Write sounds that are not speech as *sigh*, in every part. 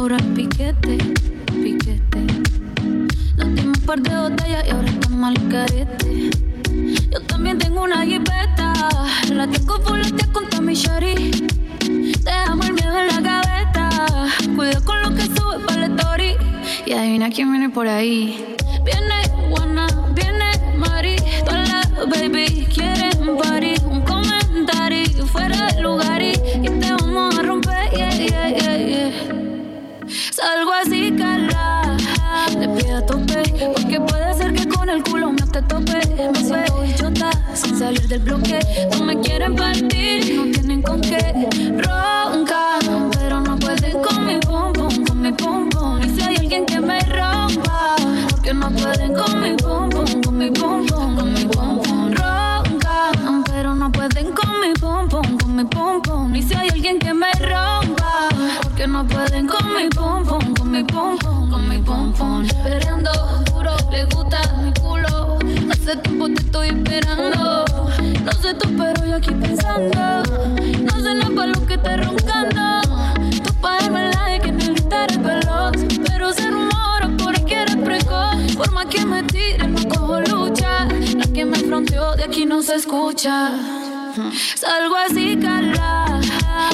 sobra el piquete, piquete. Nos dimos un par de botellas y ahora estamos al carete. Yo también tengo una jipeta, la tengo full con Tommy Shari. Te amo el miedo en la gaveta. Cuida con lo que sube para el story. Y adivina quién viene por ahí. Viene Juana, viene Mari. Toda la baby quieren party. Salgo así, cala. Te pido a tope. Porque puede ser que con el culo no te tope. Me suelto y chota sin salir del bloque. No me quieren partir, no tienen con qué. Aquí pensando. No sé nada para lo que te roncando. Tu padre me la de que te gritar el veloz. Pero se rumora por aquí eres precoz. Por más que me tire, no cojo lucha. La que me fronteó de aquí no se escucha. Salgo así, cala.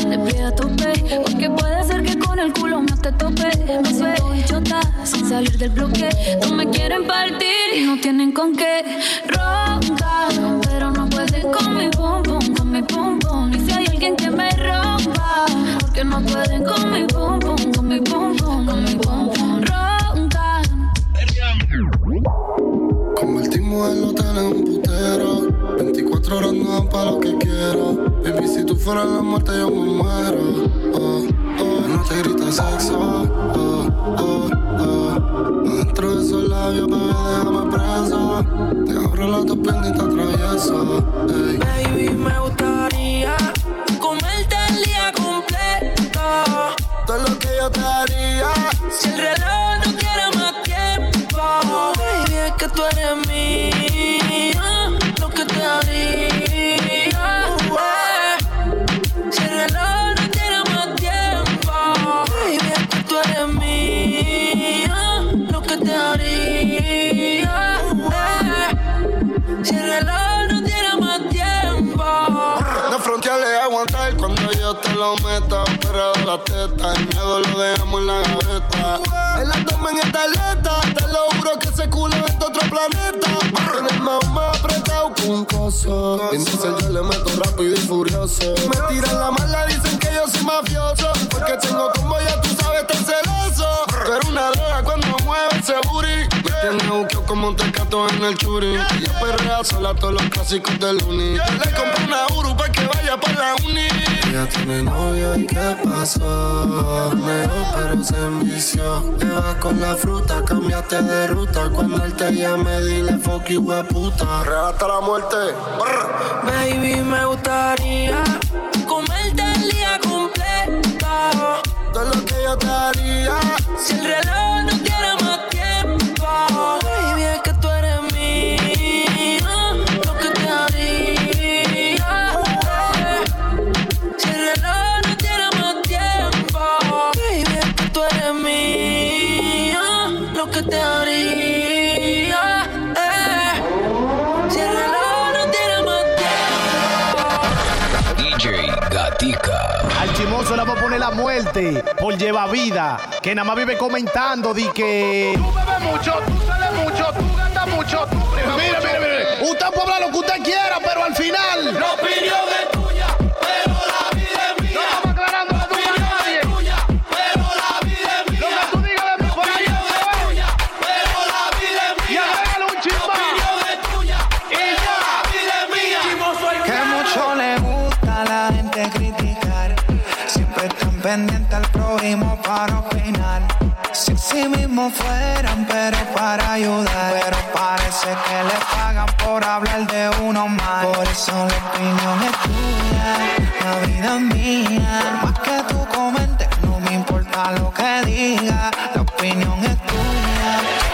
Te pido a tope. Porque puede ser que con el culo no te tope. Me suelto y chota sin salir del bloque. No me quieren partir y no tienen con qué roncar. Pero no pueden con mi con mi pum pum. Y si hay alguien que me rompa. Porque no pueden con mi pum pum, con mi pum pum, con mi pum pum. Roncar. Convertimos el hotel en un putero. 24 horas no dan pa' lo que quiero. Baby, si tú fueras la muerte, yo me muero. Oh, oh, no te gritas sexo. Oh, oh, oh. De esos labios, bebé, déjame preso. Te abro dos piernas y te atravieso. Ey. Baby, me gustaría comerte el día completo. Todo lo que yo te haría. Si el reloj no quiere más tiempo, baby, es que tú eres mía. Y. Me tiran la mala, dicen que yo soy mafioso. Porque tengo como ya tú sabes, tan celoso. Tú eres una droga cuando mueve ese booty. Me tiene buqueo como un tecato en el churi. Ella perrea sola todos los clásicos del uni. Le compré una Uru pa' que vaya pa' la uni. Ella tiene novio y qué pasó. Mejor pero se envició. Te vas con la fruta, cambiaste de ruta. Cuando él te llame, dile fuck you, puta. Real hasta la muerte. Brr. Baby, me gustaría comerte el día completo. Todo lo que yo te haría. Si el reloj por llevar vida. Que nada más vive comentando de que. Tú bebes mucho, tú sales mucho, tú gastas mucho, tú Mire, mire, mire. Usted puede hablar lo que usted quiera, pero al final. La opinión es fueran, pero para ayudar. Pero parece que le pagan por hablar de uno más. Por eso la opinión es tuya, la vida mía. Más que tú comentes, no me importa lo que diga. La opinión opinión es tuya,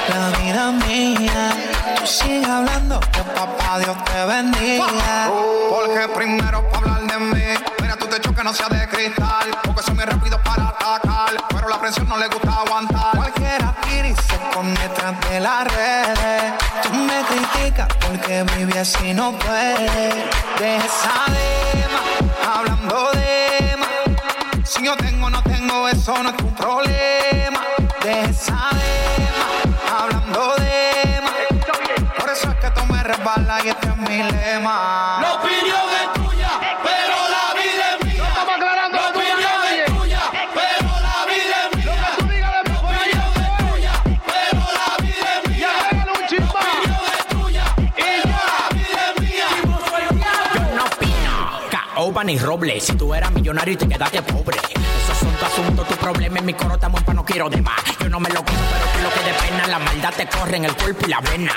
la vida mía. Tú sigue hablando que papá Dios te bendiga. Porque primero para hablar de mí, mira tu techo que no sea de cristal, porque soy muy rápido para atacar, pero la presión no le gusta porque vive así no puede. Deja esa dema, hablando de más. Si yo tengo no tengo, eso no es tu problema. Deja esa dema, hablando de más. Por eso es que tú me resbalas y este es mi lema. Caoba ni roble. Si tú eras millonario y te quedaste pobre. Esos son tus asuntos, tus problemas. En mi coro estamos pa' no quiero de más. Yo no me lo gozo, pero tú lo que de pena. La maldad te corre en el cuerpo y la vena.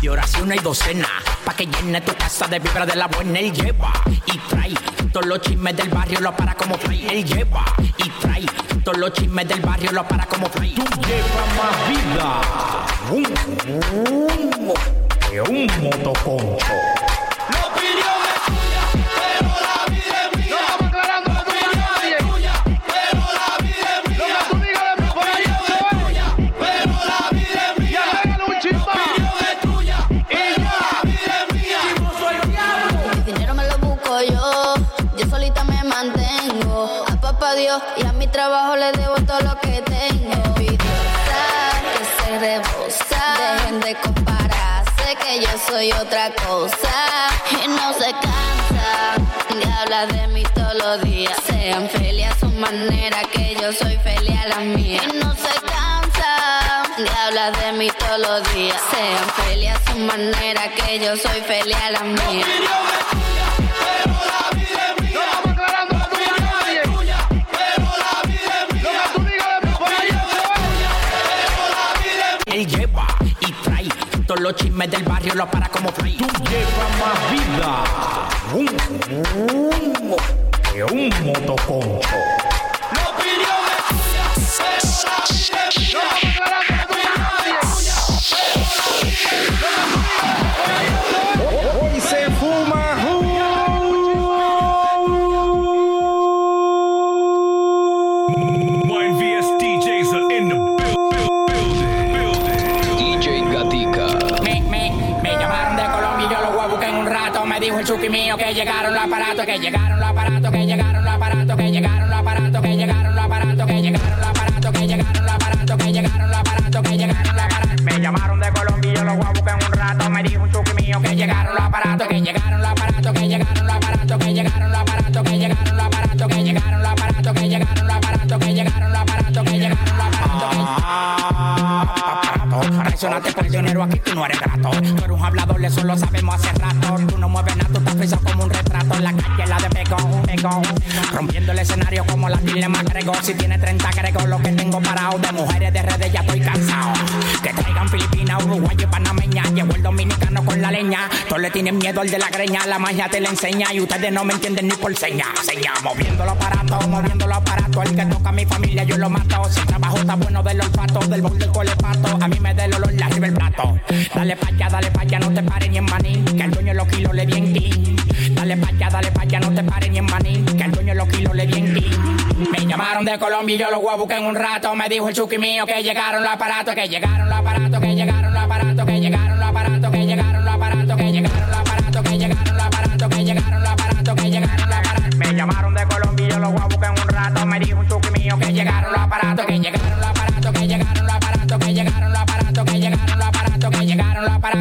Y oración hay docena. Pa' que llene tu casa de vibra de la buena. Él lleva y trae. Todos los chismes del barrio lo para como fly. Él lleva y trae. Todos los chismes del barrio lo para como fly. Tú llevas más vida. Un, que un motoconcho. Soy otra cosa. Y no se cansa de hablar de mí todos los días. Sean felices a su manera, que yo soy feliz a la mía. Y no se cansa de hablar de mí todos los días. Sean felices a su manera, que yo soy feliz a la mía. Los chismes del barrio lo para como fly. Tú llevas más vida. Un, que un motoconcho. Aparatos. Reaccionaste por dinero aquí, tú no eres grato. Tú eres un hablador, eso lo sabemos hace rato. Tú no mueves nada, tú estás frisado como un retrato. En la calle, la de pegón, pegón. Rompiendo el escenario como la dilema agrego. Si tiene 30 agrego lo que tengo parado. De mujeres de redes ya estoy cansado. Que traigan Filipinas, Uruguay y leña. Todos le tienen miedo al de la greña. La magia te la enseña y ustedes no me entienden ni por seña. Seña, moviendo los aparatos, moviendo los aparatos. El que toca a mi familia, yo lo mato. Si trabajo está bueno del olfato, del bol del colepato. A mí me da el olor, la arriba el plato. Dale pa' allá, dale pa' allá, no te pares ni en maní. Que el dueño los kilos le bien clean. Dale pa' allá, dale pa' allá, no te pares ni en maní. Que el dueño los kilos le bien clean. Me llamaron de Colombia y yo los voy a buscar en un rato. Me dijo el chuki mío que llegaron los aparatos, que llegaron los aparatos, que llegaron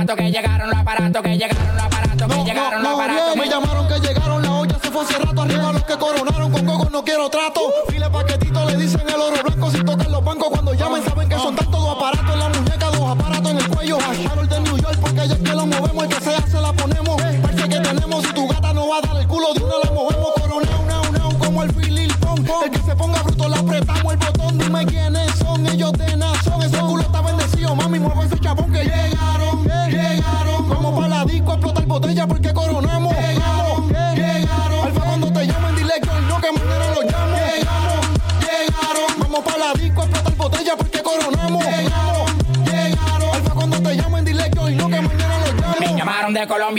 aparatos, que llegaron los aparatos, que llegaron los aparatos, que llegaron los aparatos. Me llamaron que llegaron, la olla se fue hace rato. Arriba los que coronaron con coco, no quiero trato. File paquetito, le dicen el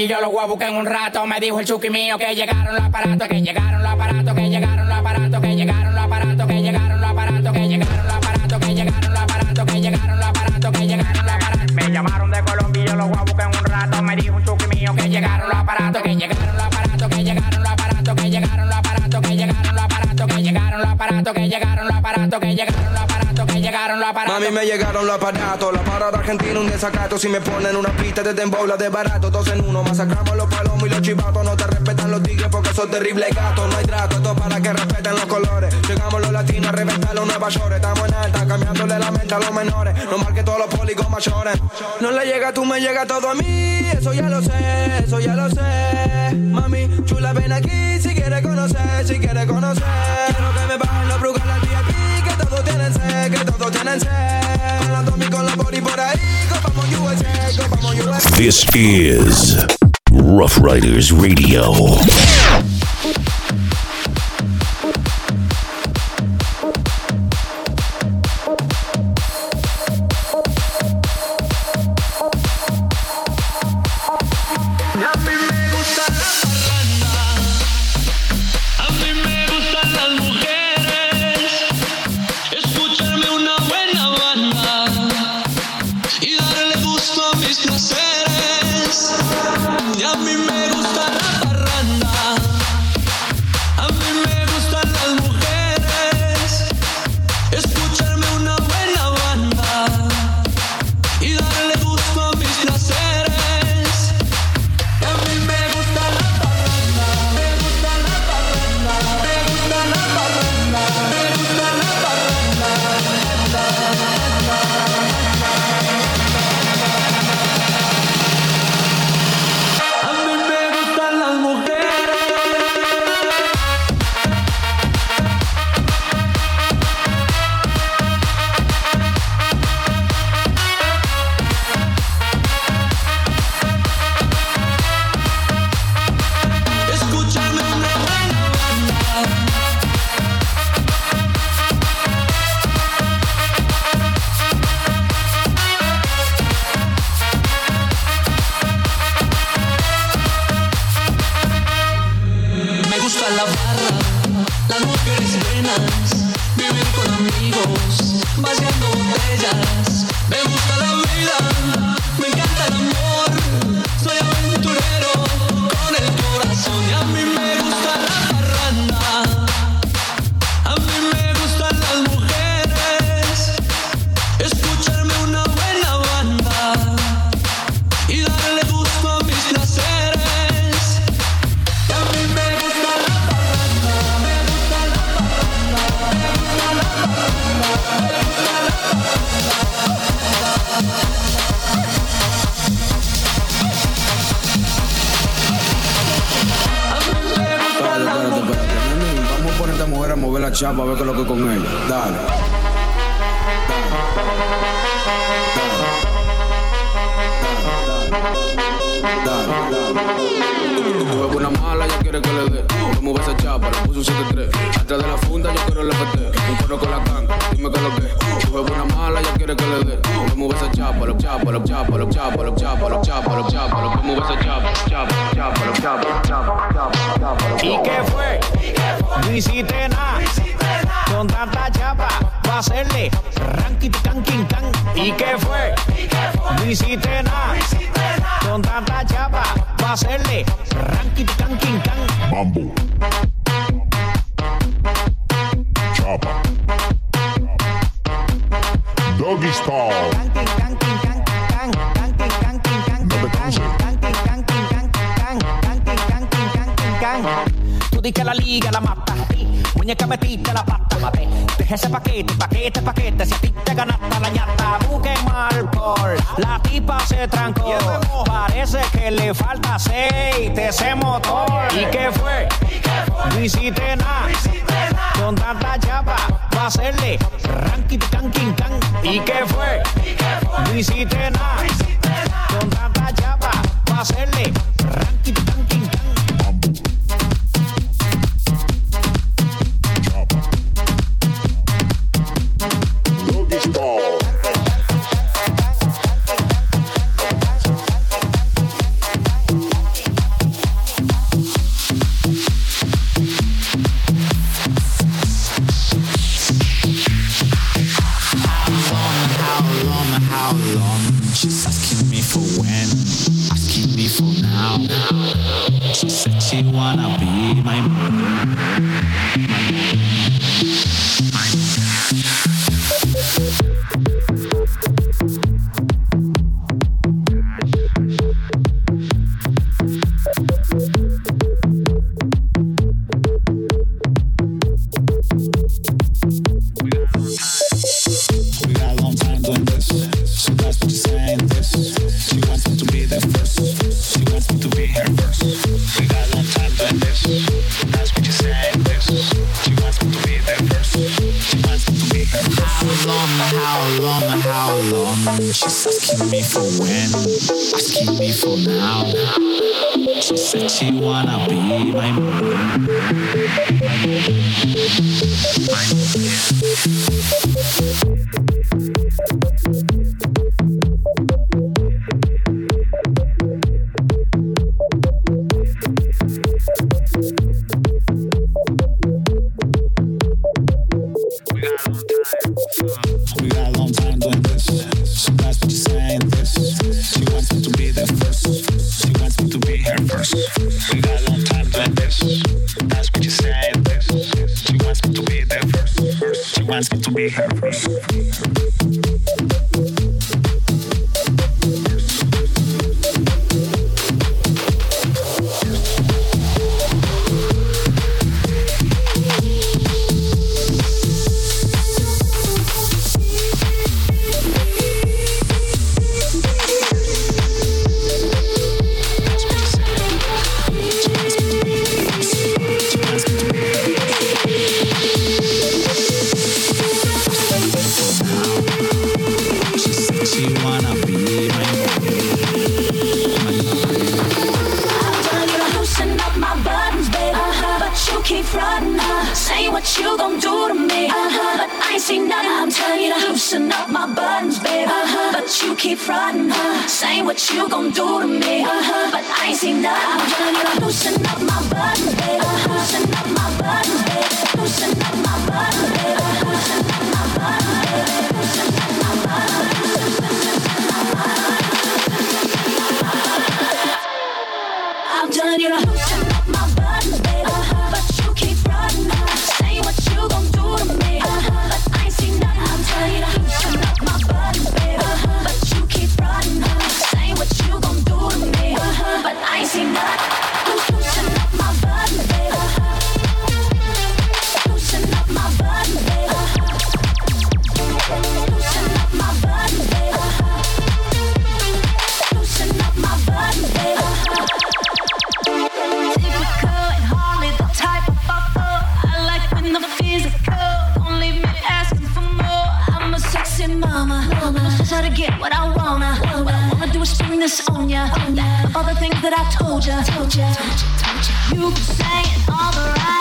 yo los voy a en un rato. Me dijo el chuki mío que llegaron los aparatos, que llegaron los aparatos, que llegaron me llegaron los aparatos. La parada argentina, un desacato. Si me ponen una pista de dembow, la de barato. Dos en uno, masacramos los palomos y los chivatos. No te respetan los tigres porque son terribles gatos. No hay trato, esto para que respeten los colores. Llegamos los latinos a reventar los Nueva York. Estamos en alta, cambiándole la mente a los menores. No marque todos los pólicos mayores. No le llega tú, me llega todo a mí. Eso ya lo sé, eso ya lo sé. Mami, chula, ven aquí si quieres conocer, si quieres conocer. Quiero que me bajen los brujas al día aquí. tienen sed, que todos tienen sed. Por ahí, USA, USA. Eh, eh. This is Rough Riders Radio. falta aceite ese motor. ¿Y qué fue? No hiciste nada. Con tanta chapa, va a hacerle ranking, can, can. ¿Y qué fue? No hiciste nada. Con tanta chapa, va a hacerle ranking, can, things that I told you. Told you. Told you. You been saying all the right.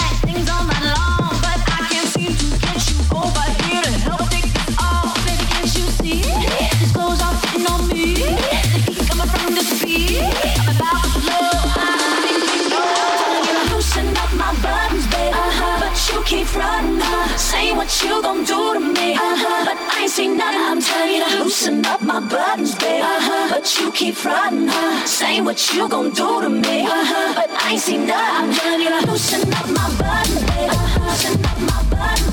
my buttons, babe. Uh-huh. But you keep frontin', uh-huh. what you gon' do to me. Uh-huh. But I ain't seen nothing. Loosen up my buttons, babe. Uh-huh. Loosen up my buttons.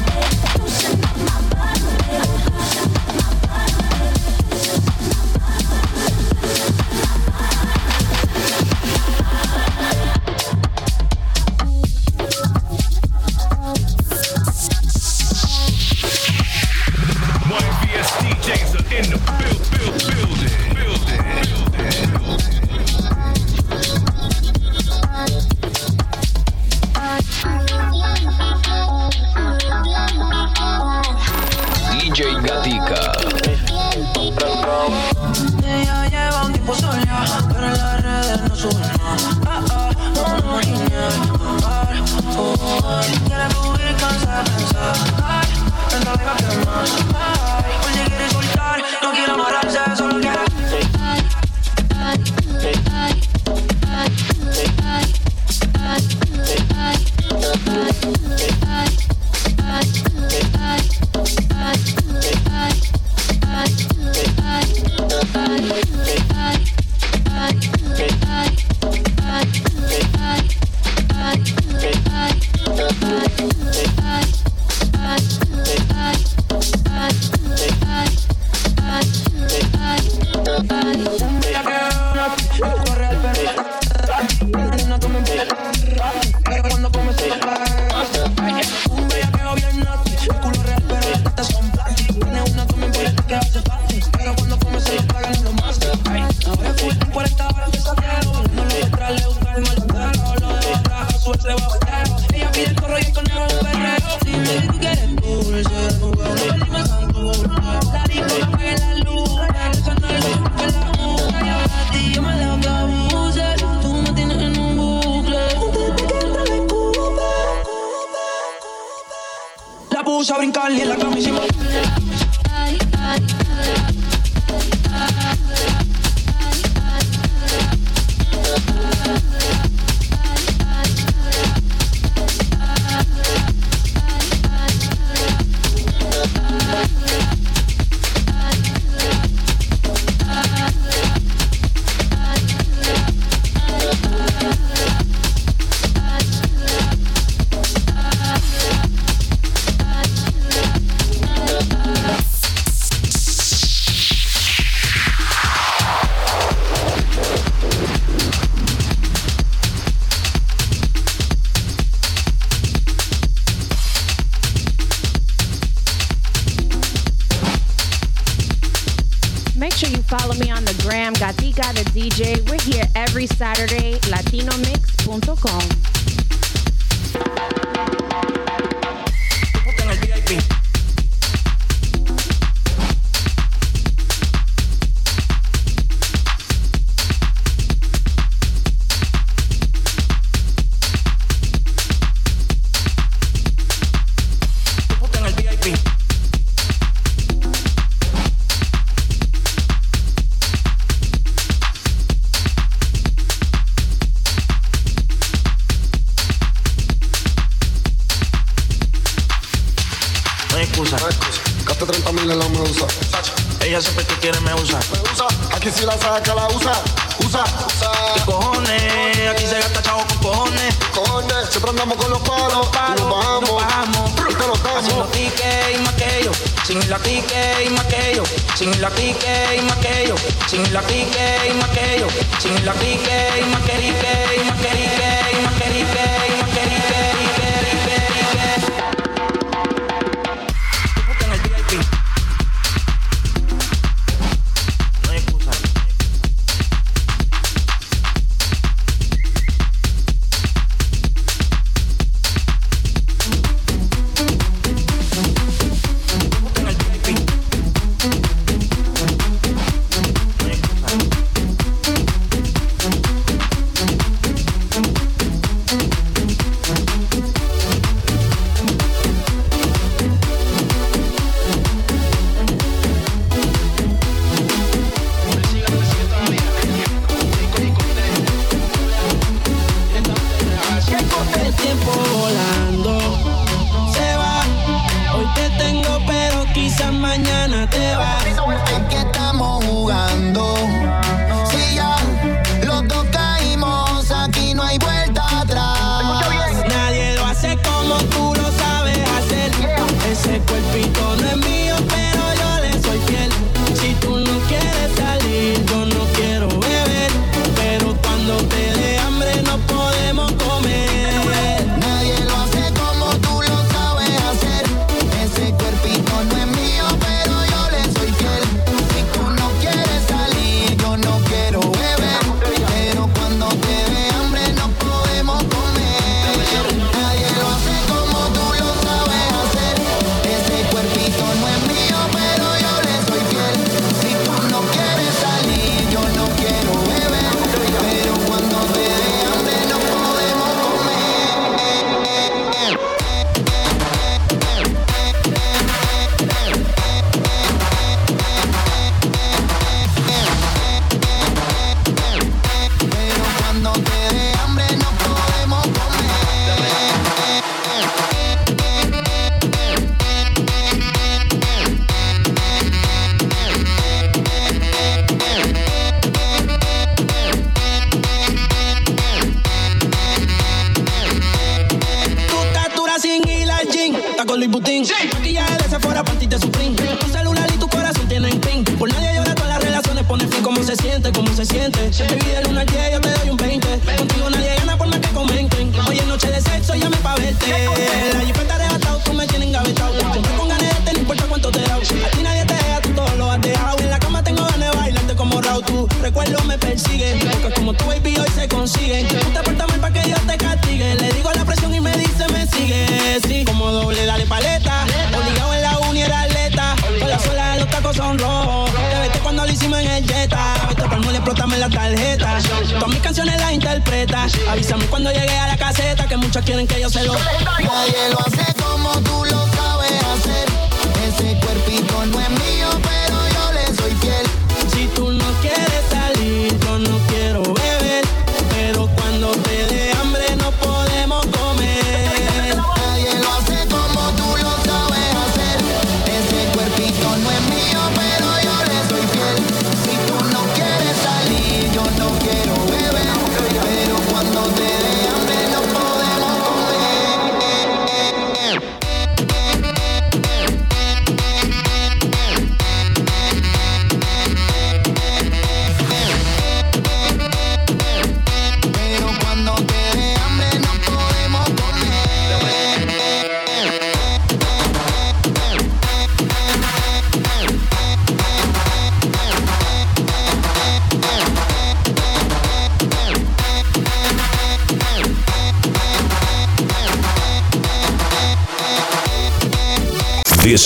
Avísame cuando llegue a la caseta que muchos quieren que yo se lo. Nadie lo hace como tú lo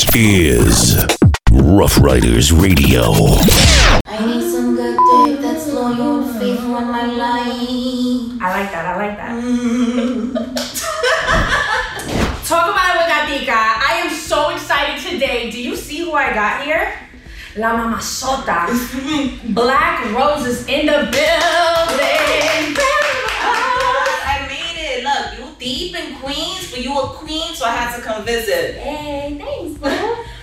This is Rough Riders Radio. I need some good dick that's loyal and faithful in my life. I like that. I like that. *laughs* Talk about it with Gatica. I am so excited today. Do you see who I got here? La Mamasota. *laughs* Black Roses in the building. You a queen, so I had to come visit. Hey, thanks, bro.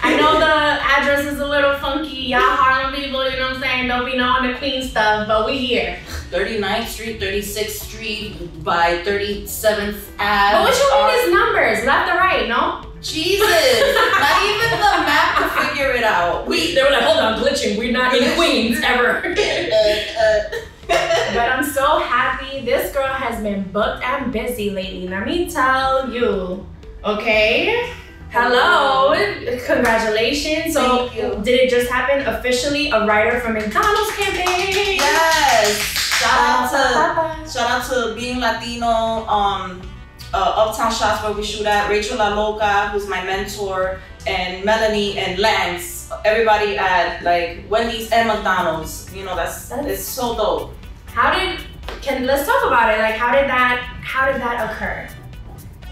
I know the address is a little funky. Y'all Harlem people, you know what I'm saying? Don't be knowing the Queen stuff, but we here. 39th Street, 36th Street, by 37th Ave. But what you Uh, mean is numbers, left or right, no? Jesus, *laughs* not even the map to figure it out. We they were like, hold on, glitching. We're not in Queens ever. *laughs* but I'm so happy. This girl has been booked and busy lately. Let me tell you. Okay. Hello. Congratulations. So did it just happen officially? A writer from McDonald's campaign. Yes. Shout out to shout out to being Latino. Um, uh, Uptown Shots where we shoot at Rachel La Loca, who's my mentor, and Melanie and Lance. Everybody at like Wendy's and McDonald's. You know that's, it's so dope. How did can let's talk about it. Like how did that how did that occur?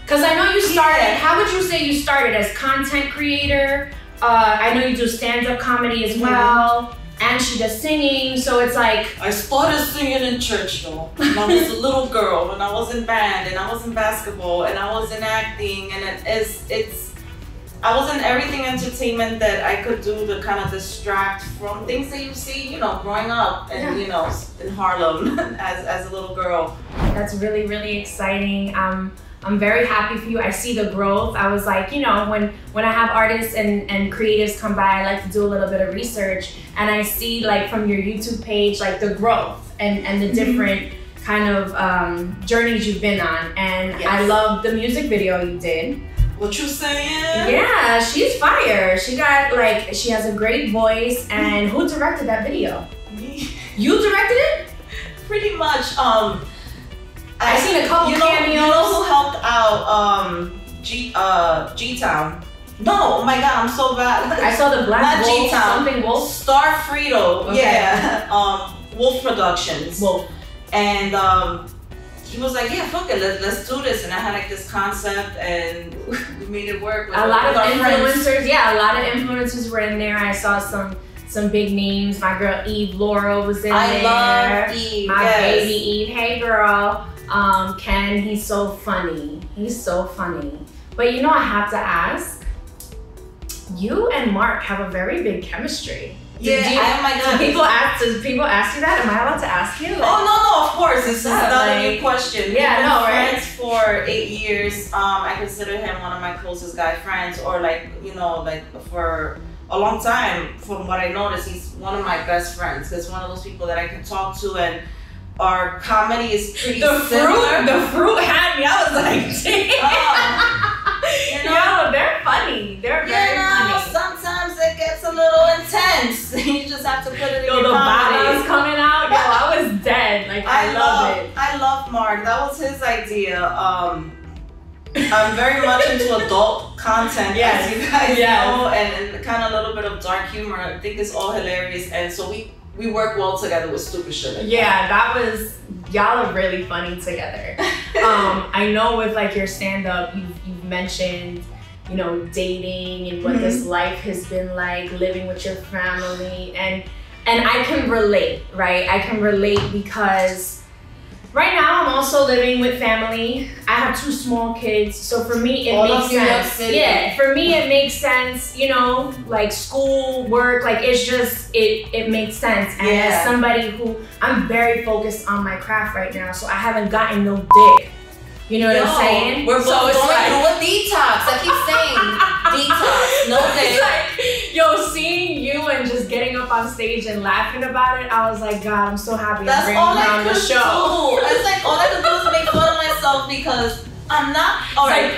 Cause I know you started. How would you say you started as content creator? Uh, I know you do stand-up comedy as well, and she does singing. So it's like I started singing in church though. When I was a little girl, when I was in band and I was in basketball and I was in acting and it is it's I was in everything entertainment that I could do to kind of distract from things that you see, you know, growing up and you know in Harlem *laughs* as, as a little girl. That's really, really exciting. Um, I'm very happy for you. I see the growth. I was like, you know, when when I have artists and, and creatives come by, I like to do a little bit of research, and I see like from your YouTube page, like the growth and and the Mhm. different kind of um, journeys you've been on. And I love the music video you did. What you saying? Yeah, she's fire. She got like she has a great voice. And who directed that video? You directed it? Pretty much. Um, I seen a couple you know, cameos. You know who helped out? Um, G uh G Town. No, oh my God, I'm so bad. *laughs* I saw the Black Not Wolf, G-Town. something Wolf. Star Frito. Okay. Yeah. *laughs* Um, Wolf Productions. Wolf. And um, he was like, yeah, fuck it, let's, let's do this. And I had like this concept, and *laughs* we made it work. With, a lot of our friends. influencers yeah a lot of influencers were in there i saw some some big names my girl eve laura was in I there love Eve, my yes. baby eve hey girl um ken he's so funny he's so funny but you know i have to ask you and mark have a very big chemistry Yeah, do you, my God. people ask do people ask you that am i allowed to ask you Oh no, no, of course. This is Yeah, not a new question. Yeah, We've been no, right? for eight years. Um, I consider him one of my closest guy friends, or like you know, like for a long time. From what I noticed, he's one of my best friends. Cause one of those people that I can talk to, and our comedy is pretty the similar. fruit the fruit had me i was like *laughs* damn you *laughs* know? Yo, they're funny they're You very know, funny sometimes it gets a little intense. *laughs* you just have to put it in Yo, your the body bottles coming out. Yo, I was dead. Like I, love it. I love Mark. That was his idea. Um, I'm very much into adult content, Yes, as you guys yes. know, and, and kind of a little bit of dark humor. I think it's all hilarious, and so we we work well together with stupid shit. like Yeah, that was y'all are really funny together. um, I know with like your stand up, you've you've mentioned you know, dating and what Mhm. this life has been like, living with your family, and and I can relate, right? I can relate because right now I'm also living with family. I have two small kids, so for me it All makes of New York sense. Yeah, for me it makes sense. You know, like school, work, like it's just it it makes sense. And Yeah. as somebody who I'm very focused on my craft right now, so I haven't gotten no dick. You know what I'm saying? We're both so it's going like, through a detox. I keep saying *laughs* detox. No day. like, yo, seeing you and just getting up on stage and laughing about it, I was like, God, I'm so happy That's I'm bringing all I on the could show. do. It's like all I could do is *laughs* make fun of myself because I'm not. All right.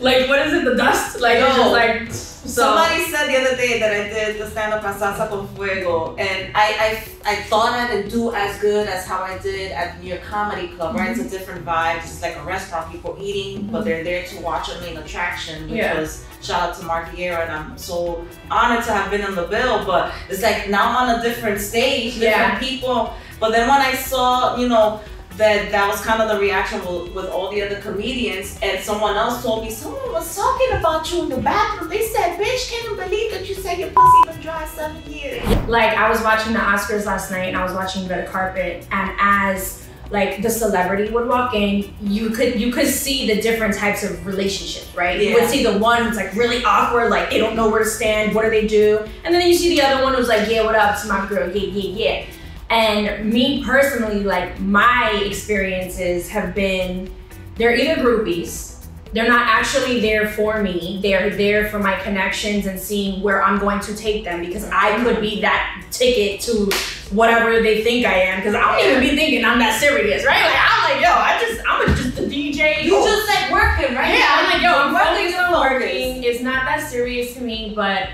Like, what is it? The dust? Like, it's just like. So, Somebody said the other day that I did the stand up on Salsa con Fuego, and I, I, I thought I didn't do as good as how I did at New York Comedy Club, right? It's a mm-hmm. different vibe. It's like a restaurant, people eating, but they're there to watch a main attraction, which Yeah. was shout out to Mark Guerra, and I'm so honored to have been on the bill. But it's like now I'm on a different stage, different Yeah. people. But then when I saw, you know, that that was kind of the reaction with, with all the other comedians and someone else told me someone was talking about you in the bathroom they said bitch can't believe that you said your pussy been dry seven years like, I was watching the Oscars last night and I was watching Red Carpet, and as like the celebrity would walk in, you could you could see the different types of relationships, right? You would see the one who's like really awkward, like they don't know where to stand, what do they do? And then you see the other one who's like, yeah, what up? It's my girl, yeah, yeah, yeah. And me personally, like my experiences have been they're either groupies, they're not actually there for me. They're there for my connections and seeing where I'm going to take them because I could be that ticket to whatever they think I am. Because I don't even be thinking I'm that serious, right? Like I'm like, yo, I just I'm just a DJ. You just like working, right? Yeah, I'm like, yo, I'm Working focused is working. It's not that serious to me, but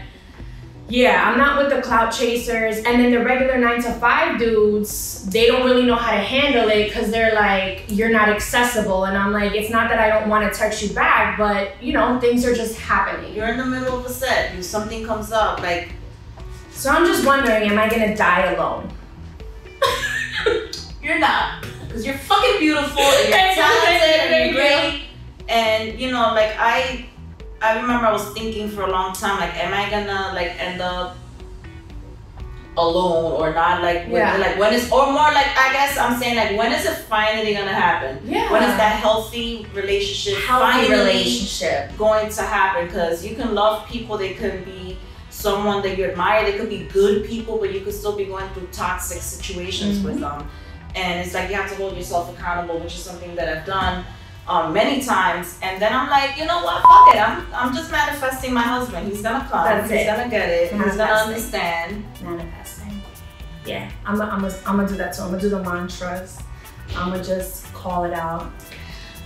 yeah, I'm not with the clout chasers. And then the regular nine to five dudes, they don't really know how to handle it because they're like, you're not accessible. And I'm like, it's not that I don't want to text you back, but you know, things are just happening. you're in the middle of a set you something comes up like So I'm just wondering, am I gonna die alone? *laughs* you're not because you're fucking beautiful and you're *laughs* talented and you're great and you know like I I remember I was thinking for a long time like am I gonna like end up alone or not like when, Yeah. like when is or more like I guess I'm saying like when is it finally gonna happen Yeah. when is that healthy relationship Healthy finally relationship. going to happen because you can love people they could be someone that you admire they could be good people but you could still be going through toxic situations with mm-hmm. them and it's like you have to hold yourself accountable which is something that i've done um, many times and then i'm like you know what fuck it i'm, I'm just manifesting my husband he's gonna come That's he's it. gonna get it he's gonna understand Manifesting. Yeah, I'm gonna I'm I'm gonna do that too. I'm gonna do the mantras. I'm gonna just call it out.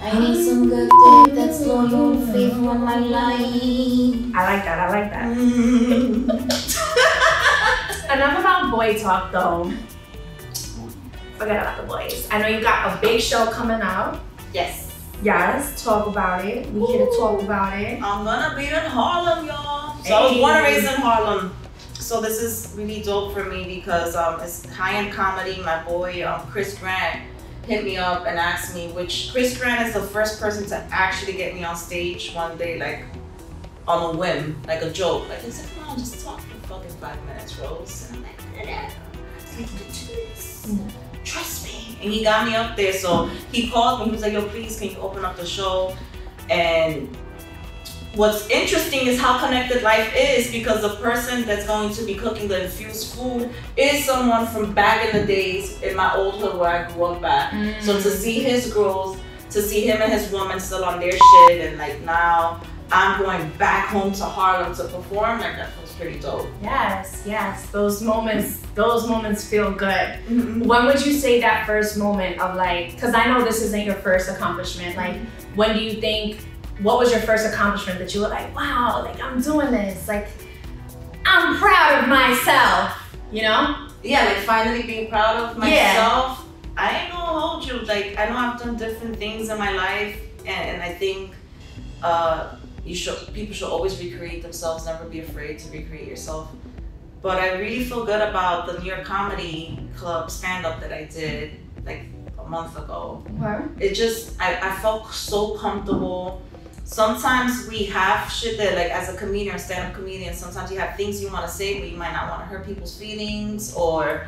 I need some good dick that's loyal and faithful in my life. I like that. I like that. *laughs* Enough about boy talk though. Forget about the boys. I know you got a big show coming out. yes Yes, talk about it. We here to talk about it. I'm gonna be in Harlem, y'all. So I was born and raised in Harlem. So this is really dope for me because um, it's high-end comedy. My boy um, Chris Grant hit me up and asked me, which Chris Grant is the first person to actually get me on stage one day, like on a whim, like a joke. Like he said, "Come on, just talk for fucking five minutes, Rose." And I'm like. It's like, "You can do this. Trust me. And he got me up there. So he called me. He was like, "Yo, please, can you open up the show?" And what's interesting is how connected life is because the person that's going to be cooking the infused food is someone from back in the days in my old hood where I grew up at. So to mm. see his girls, to see him and his woman still on their shit, and like now I'm going back home to Harlem to perform, like that pretty dope. Yes, yes. Those moments, those moments feel good. When would you say that first moment of like, because I know this isn't your first accomplishment. Like, when do you think, what was your first accomplishment that you were like, wow, like I'm doing this, like I'm proud of myself, you know? Yeah, like finally being proud of myself. Yeah. myself. I ain't gonna hold you. Like I know I've done different things in my life, and, and I think uh, you should people should always recreate themselves. Never be afraid to recreate yourself. But I really feel good about the New York Comedy Club stand up that I did like a month ago. Okay. It just I, I felt so comfortable. sometimes we have shit that like as a comedian stand-up comedian, sometimes you have things you want to say, but you might not want to hurt people's feelings or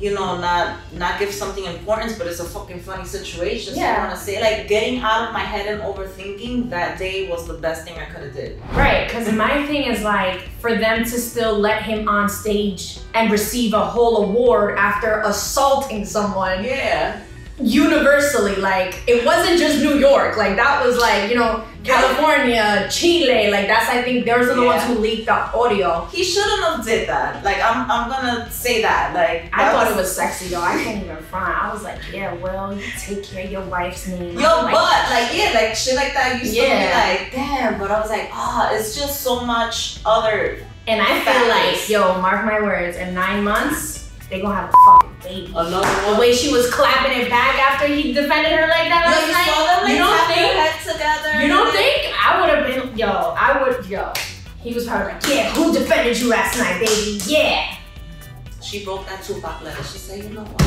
you know, not not give something importance, but it's a fucking funny situation. So Yeah. I want to say, like, getting out of my head and overthinking that day was the best thing I could have did. Right, because my thing is like for them to still let him on stage and receive a whole award after assaulting someone. Yeah. Universally, like it wasn't just New York, like that was like, you know, California, Chile, like that's I think those are the ones who leaked the audio. He shouldn't have did that. Like, I'm I'm gonna say that. Like, I that thought it was sexy though. I can't even front. I was like, yeah, well, you take care of your wife's name. Your I'm but like yeah, like shit like that used Yeah. to be like, damn. But I was like, ah, it's just so much other. And I feel like, yo, mark my words, in nine months, they gonna have a fucking baby. Another The way she was clapping it back after he defended her like that last you night. saw them like you don't think? together. You don't think? I would have been, yo, I would, yo. He was probably like, yeah, who defended you last night, baby? Yeah. She broke that Tupac letter. She said, you know what?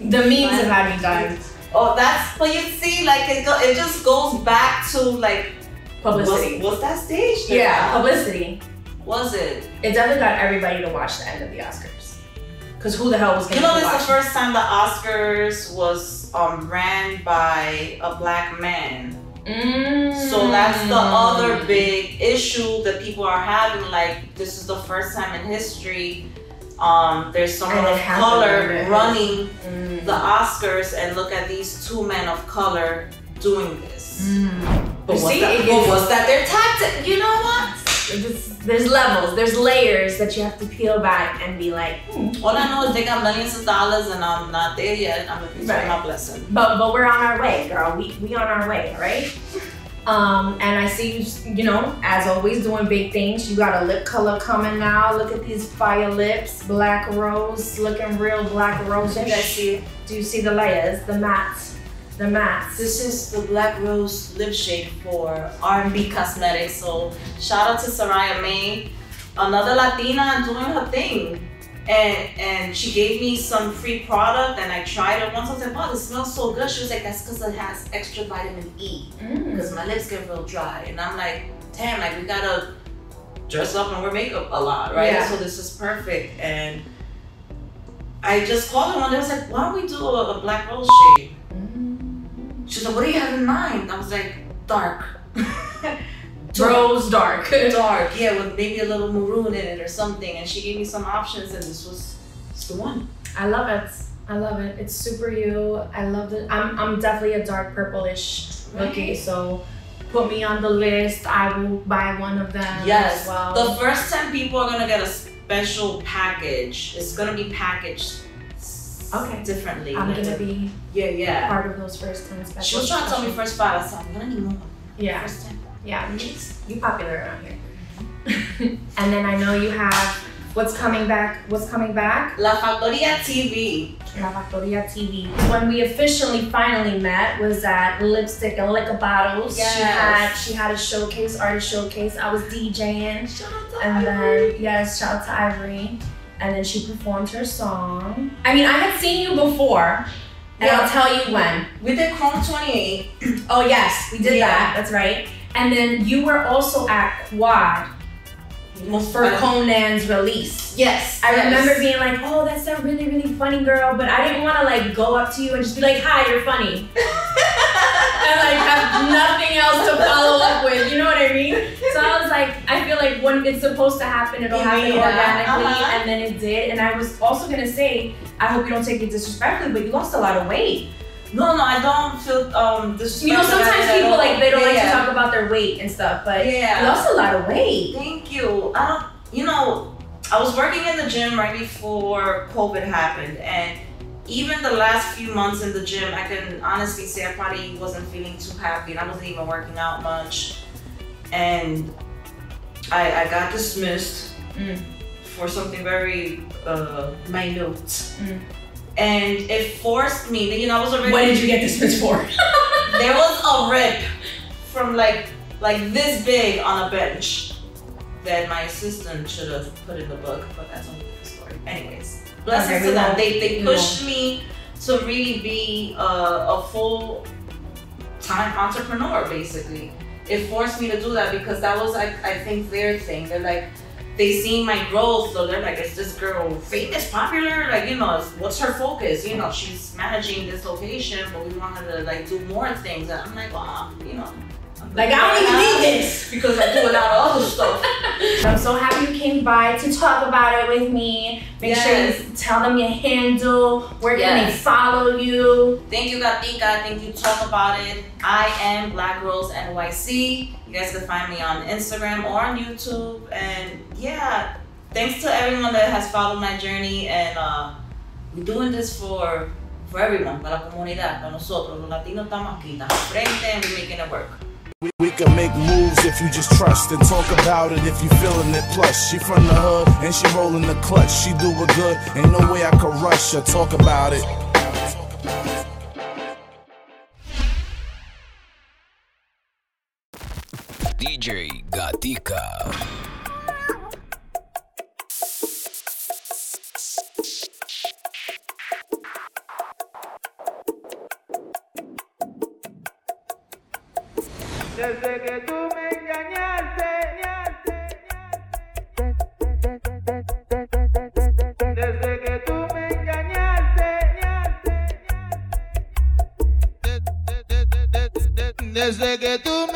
The memes have had me dying. Oh, that's but you see, like it go, it just goes back to like Publicity. Was, was that stage? Yeah, publicity. Was it? It definitely got everybody to watch the end of the Oscars. Cause who the hell was gonna You know, be it's the first time the Oscars was um ran by a black man. Mm. So that's the other big issue that people are having. Like, this is the first time in history um, there's someone of color running Mm. the Oscars, and look at these two men of color doing this. But, You was see, that, but is- was that their tactic? You know what? There's, there's levels, there's layers that you have to peel back and be like, hmm. All I know is they got millions of dollars, and I'm not there yet. I'm looking for Right. my blessing. But but we're on our way, girl. We we on our way, right? Um, and I see you, you know, as always, doing big things. You got a lip color coming now. Look at these fire lips, black rose, looking real black rose. think I see. Do you see the layers, the mattes, the mattes? This is the Black Rose lip shade for R&B Cosmetics. So shout out to Soraya May, another Latina doing her thing. And and she gave me some free product and I tried it once. I was like, wow, this smells so good. She was like, that's because it has extra vitamin E. Mm. Because my lips get real dry. And I'm like, damn, like we gotta dress up and wear makeup a lot, right? Yeah. So this is perfect. And I just called her one day. I was like, why don't we do a, a black rose shade? She's like, what do you have in mind? I was like, dark. *laughs* Rose dark. *laughs* dark, yeah, with maybe a little maroon in it or something. And she gave me some options, and this was it's the one. I love it. I love it. It's super you. I love it. I'm I'm definitely a dark purplish looking, so put me on the list. I will buy one of them Yes. as well. The first 10 people are gonna get a special package. It's gonna be packaged Okay. differently. I'm gonna be Yeah, yeah. part of those first ten special. She was trying to tell me first five. so I'm gonna need more. Yeah. First 10. Yeah, you you popular around here. *laughs* and then I know you have what's coming back. What's coming back? La Factoria TV. La Factoria TV. When we officially finally met was at Lipstick and Liquor Bottles. She had she had a showcase, artist showcase. I was DJing. and then yes, shout out to Ivory. And then she performed her song. I mean, I had seen you before, and Yeah. I'll tell you when. We did Chrome 28. *clears throat* Oh yes, we did Yeah. that. That's right. And then you were also at Quad for Conan's release. Yes. I yes. remember being like, "Oh, that's that really, really funny girl," but I didn't want to like go up to you and just be like, "Hi, you're funny," *laughs* and like have nothing else to follow up with. You know what I mean? So I was like, I feel like when it's supposed to happen, it'll happen organically, Uh-huh. and then it did. And I was also gonna say, I hope you don't take it disrespectfully, but you lost a lot of weight. No, no, I don't feel um this. You know, sometimes people like they don't like to talk about their weight and stuff, but Yeah. you lost a lot of weight. Thank you. I don't, you know, I was working in the gym right before COVID happened, and even the last few months in the gym, I can honestly say I probably wasn't feeling too happy, and I wasn't even working out much, and I, I got dismissed Mm. for something very uh, minute. Mm. And it forced me, you know, I was already. What did you get dismissed for? *laughs* there was a rip from like like this big on a bench that my assistant should have put in the book, but that's only the story. Anyways, blessings Okay, to them. They they pushed me to really be a, a full time entrepreneur basically. it forced me to do that because that was I, I think their thing. They're like they seen my growth, so they're like, is this girl famous, popular? Like, you know, what's her focus? You know, she's managing this location, but we want her to like do more things. And I'm like, wow, you know. Like, I don't even need this. because I do a lot of other stuff. *laughs* I'm so happy you came by to talk about it with me. Make Yes. sure you tell them your handle. Where can they Yes. follow you? Thank you, Gatica. Thank you, Talk About It. I am Black Girls NYC. You guys can find me on Instagram or on YouTube. And yeah, thanks to everyone that has followed my journey. And uh, we're doing this for for everyone, para la comunidad, para nosotros. Los latinos estamos aquí, estamos frente, and we're making it work. We, we can make moves if you just trust and talk about it if you feeling it. Plus, she from the hood and she rolling the clutch. She do good, ain't no way I could rush her. Talk about it. DJ Gatica. Desde que tú me engañaste, desde que tú me engañaste, desde que tú me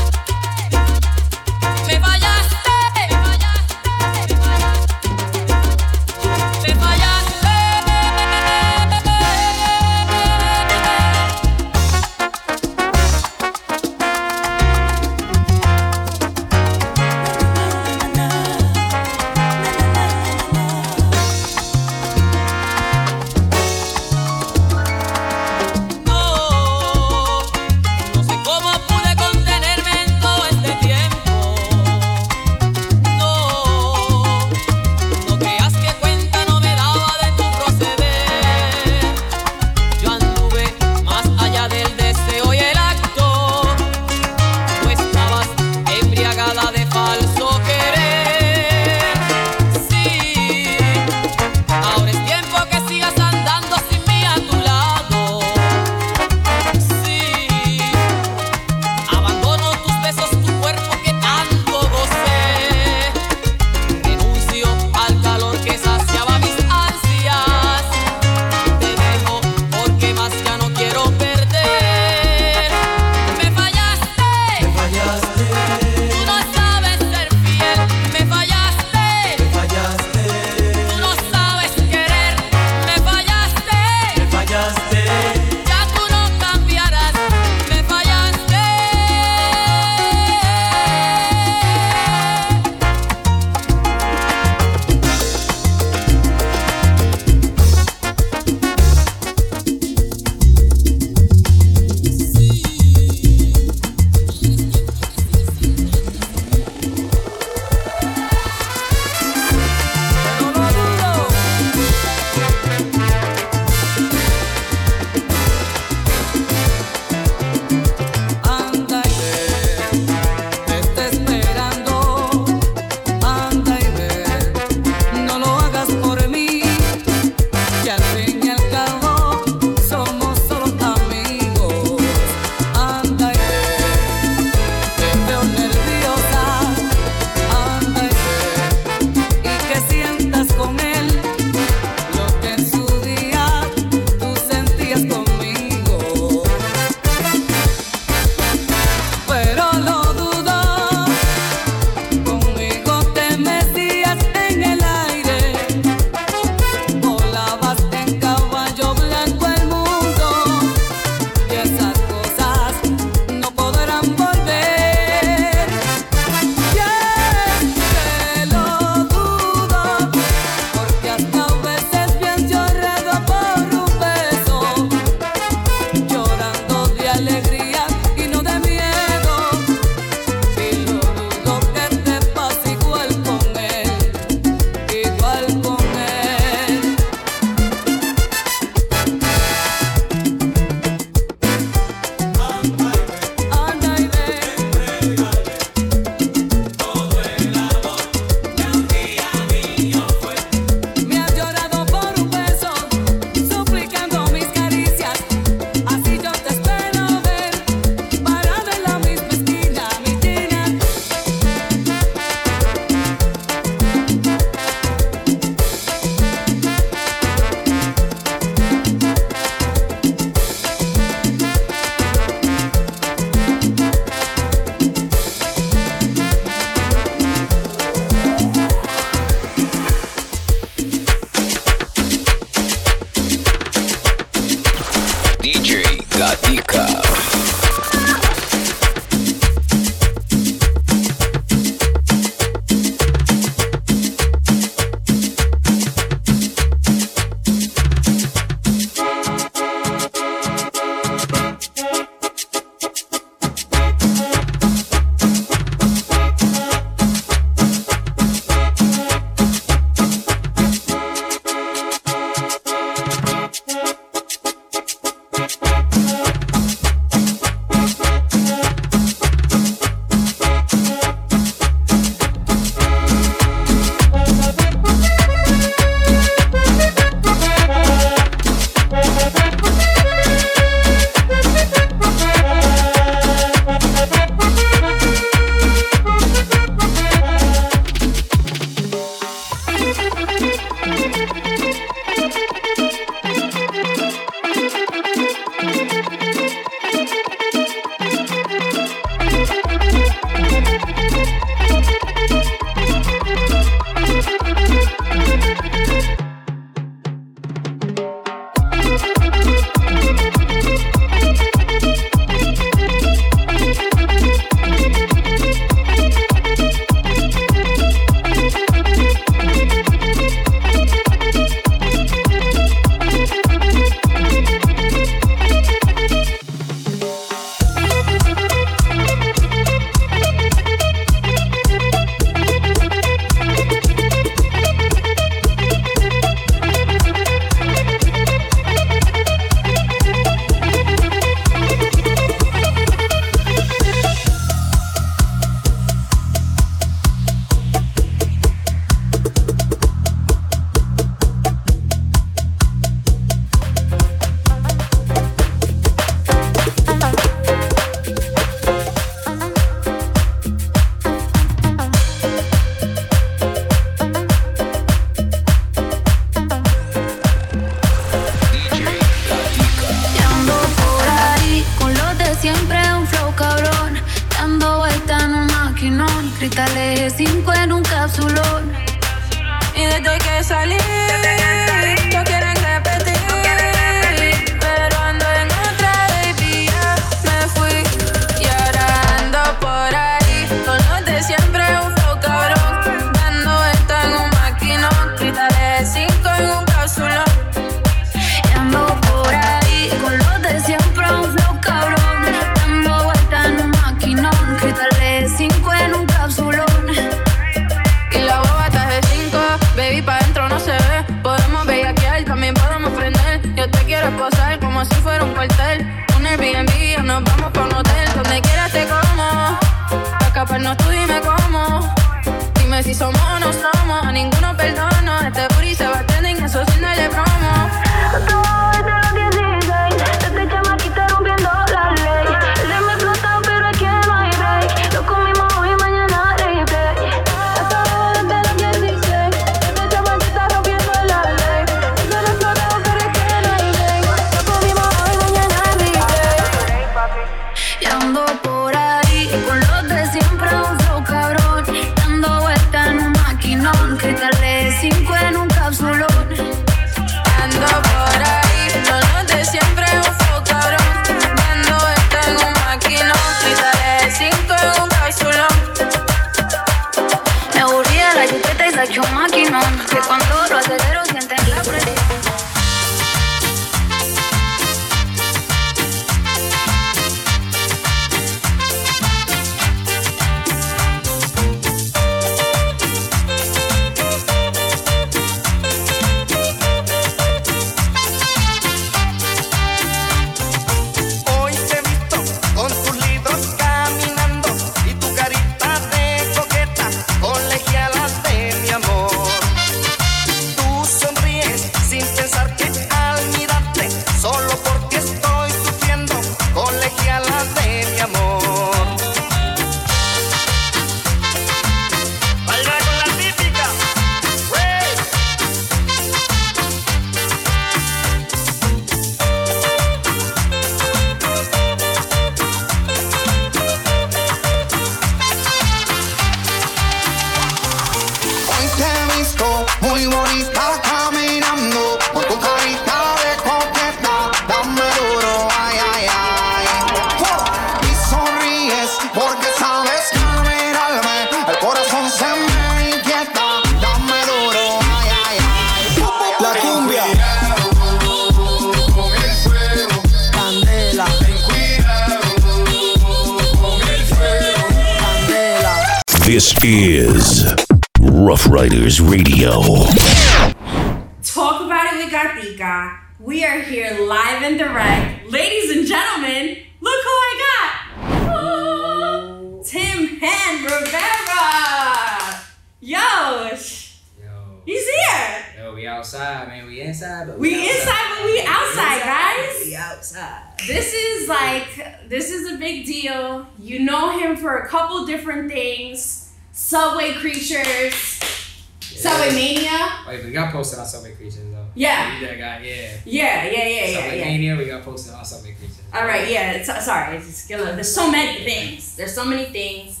It's, sorry, it's there's so many things. There's so many things.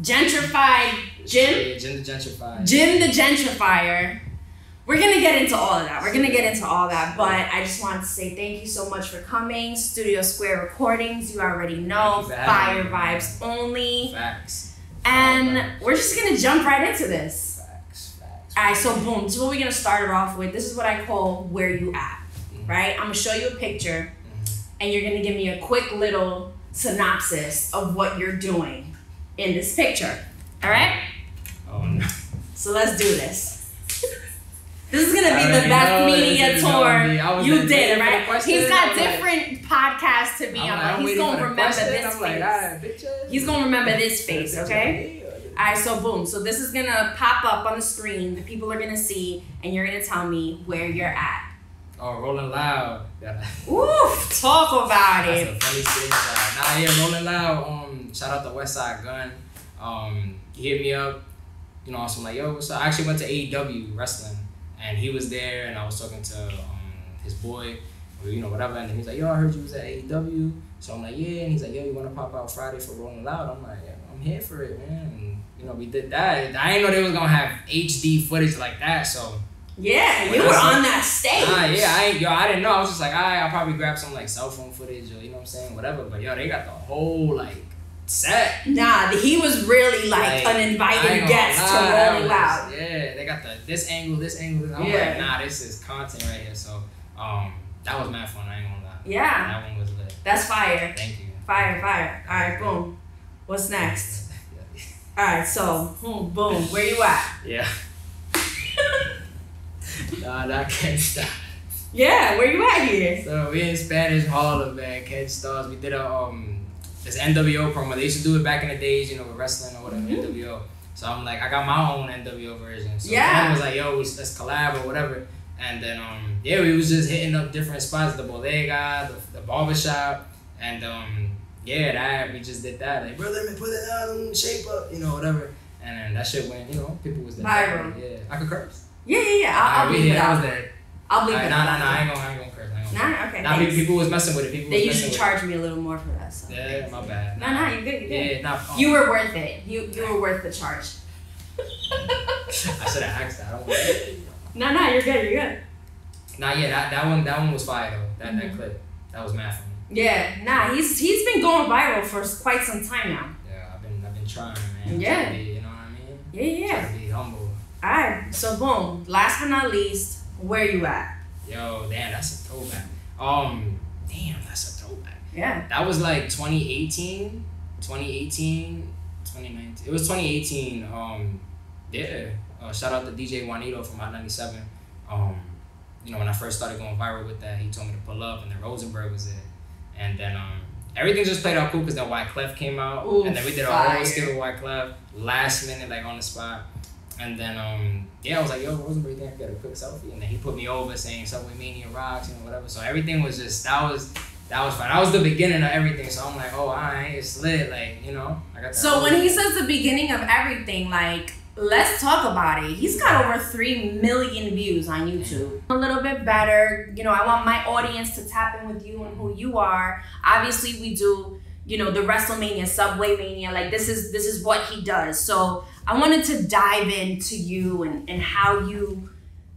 Gentrified Jim, Yeah, Jim the Gentrified. Jim the gentrifier. We're gonna get into all of that. We're gonna get into all that, but I just wanted to say thank you so much for coming. Studio Square Recordings, you already know. You Fire vibes only. Facts. And we're just gonna jump right into this. Facts. All right, so boom. Is what we're gonna start it off with. This is what I call where you at, Mm-hmm. right? I'm gonna show you a picture, and you're gonna give me a quick little synopsis of what you're doing in this picture. All right? Oh no. So let's do this. This is gonna be the best media tour you did, right? question, He's got was like- different podcasts to be I'm on. like, He's gonna remember question. this I'm like, face. bitches. He's gonna remember this face, okay? Alright, so boom. So this is gonna pop up on the screen. The people are gonna see, and you're gonna tell me where you're at. Oh, Rolling Loud. Yeah. Oof, talk about That's it. funny screenshot. Nah, yeah, Rolling Loud. Um, shout out to Westside Gun. Um, he hit me up. You know, so I was like, yo, so I actually went to AEW wrestling, and he was there, and I was talking to um his boy, or you know whatever, and he's like, yo, I heard you was at AEW. So I'm like, yeah, and he's like, yo, you wanna pop out Friday for Rolling Loud? I'm like, yeah, I'm here for it, man. And you know, we did that. I didn't know they was gonna have HD footage like that, so. Yeah, you were on that stage. Nah, yeah, I ain't, yo, I didn't know. I was just like, alright, I'll probably grab some like cell phone footage or you know what I'm saying, whatever. But yo, they got the whole like set. Nah, he was really like, Like, an invited guest to Rolling Loud. Yeah, they got the this angle, this angle. I'm Yeah. like, nah, this is content right here. So, um, that was mad fun. I ain't gonna lie. Yeah. that one was lit. That's fire. Thank you. Fire, fire. All right, boom. What's *laughs* next? All right, so boom, boom. Where you at? Yeah. *laughs* nah, that can't stop. Yeah, where you at here? So we in Spanish Harlem, man. Ken Stars. We did a um this NWO promo. They used to do it back in the days, you know, with wrestling or whatever NWO. So I'm like, I got my own NWO version. So Yeah. Ken was like, yo, let's, collab or whatever. And then um yeah, we was just hitting up different spots, the bodega, the, the barbershop, and um yeah, that we just did that. Like, brother, let me put it on, shape up, you know, whatever. And then that shit went, you know, people was there. Viral. Yeah, I could curse. Yeah, yeah, yeah. I'll, I'll we leave it I was there. I'll leave it Nah, out. nah, nah. I ain't gonna, I ain't gonna curse. I ain't gonna Nah, okay, Nah, people, thanks. people was messing with it. People They usually charge me a little more for that. So. Yeah, my bad. No, no, you're good. You're good. Yeah, nah. You were worth it. You you were worth the charge. *laughs* I should have asked that. I don't want No, no, you're good. You're good. Nah, yeah, that, that one, that one was fire though. That Mm-hmm. that clip, that was mad for me. Yeah, nah, he's he's been going viral for quite some time now. Yeah, I've been, I've been trying, man. Yeah. Be, you know what I mean? Yeah, yeah. Trying to be humble. All right, so boom. Last but not least, where you at? Yo, damn, that's a throwback. Um, damn, that's a throwback. Yeah. That was like 2018, 2018, 2019. It was 2018. Um, yeah. Uh, shout out to DJ Juanito from Hot 97. Um, you know, when I first started going viral with that, he told me to pull up, and then Rosenberg was there. And then um, everything just played out cool because then Wyclef came out, Ooh, and then we did a whole skit with Wyclef last minute, like on the spot. And then um, yeah, I was like, yo, Rosenberg, think I get a quick selfie? And then he put me over saying Subway Mania rocks, and whatever. So everything was just that was that was fun. That was the beginning of everything. So I'm like, oh, alright, it's lit. Like, you know, I got. So when he says the beginning of everything, like let's talk about it. He's got over three million views on YouTube. A little bit better. You know, I want my audience to tap in with you and who you are. Obviously, we do. You know, the WrestleMania, Subway Mania. Like this is this is what he does. So I wanted to dive into you and and how you,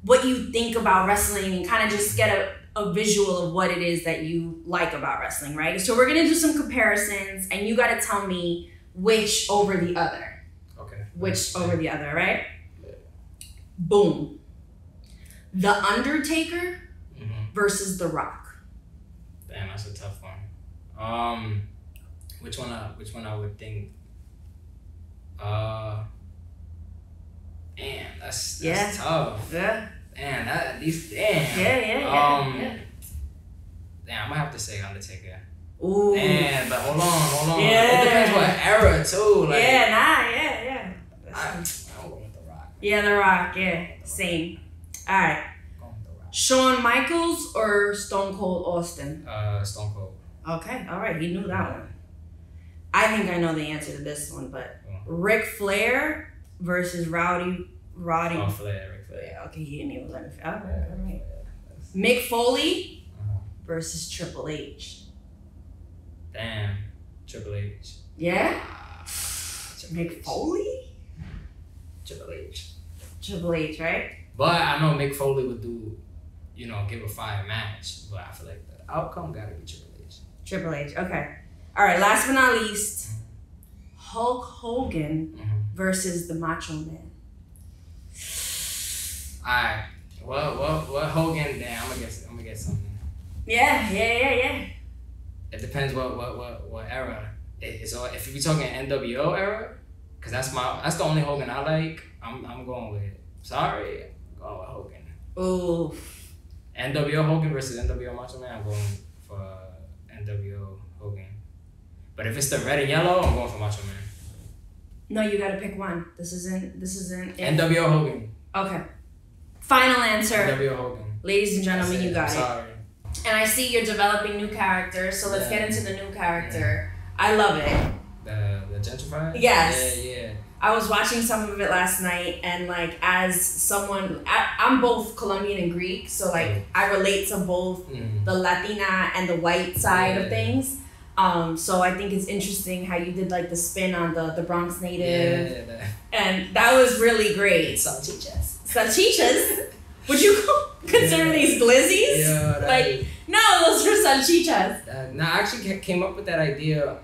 what you think about wrestling and kind of just get a a visual of what it is that you like about wrestling, right? So we're gonna do some comparisons, and you gotta tell me which over the other. Okay. Which over the other, right? Yeah. Boom. The Undertaker Mm-hmm. versus The Rock. Damn, that's a tough one. Um, which one? I, which one I would think? Uh, damn, that's that's Yeah. tough. Yeah. Damn, that these damn. Yeah, yeah, yeah, Um, yeah. damn, I'm gonna have to say Undertaker. Ooh. Damn, but hold on, hold on. Yeah. It depends what era too. Like, yeah, nah, yeah, yeah. I, I'm going with the Rock. Yeah, The Rock, yeah. Same. Alright. Shawn Michaels or Stone Cold Austin? Uh, Stone Cold. Okay, alright, he knew that one. I think I know the answer to this one, but Ric Flair versus Rowdy Roddy. Oh, Flair, Ric Flair. Yeah, okay, he didn't even let me. Alright, alright. Mick Foley Uh-huh. versus Triple H. Damn, Triple H. Yeah? Mick Foley? Triple H. Triple H, right? But I know Mick Foley would do, you know, give a fire match. But I feel like the outcome gotta be Triple H. Triple H, okay. Alright, last but not least, Hulk Hogan mm-hmm. versus the Macho Man. Alright. Well, well, well, Hogan. Damn, I'm gonna get, I'm gonna guess something. Yeah, yeah, yeah, yeah. It depends what what what what era. It, all, if you be talking NWO era, cause that's my that's the only Hogan I like. I'm I'm going with. Sorry, I'm going with Hogan. Ooh. NWO Hogan versus NWO Macho Man. I'm going for NWO Hogan. But if it's the red and yellow, I'm going for Macho Man. No, you gotta pick one. This isn't. This isn't. it. NWO Hogan. Okay. Final answer. NWO Hogan. Ladies and gentlemen, you got I'm it. Sorry. And I see you're developing new characters, so let's Yeah. get into the new character. I love it. The the gentrified. Yes. Yeah, yeah. I was watching some of it last night, and like as someone, I, I'm both Colombian and Greek, so like I relate to both Mm. the Latina and the white side of things. Um, so I think it's interesting how you did like the spin on the the Bronx native, Yeah, that- and that was really great. Salchichas. Salchichas? *laughs* Would you consider Yeah. these glizzies? Yeah, that like is- no, those are salchichas. Uh, no, I actually came up with that idea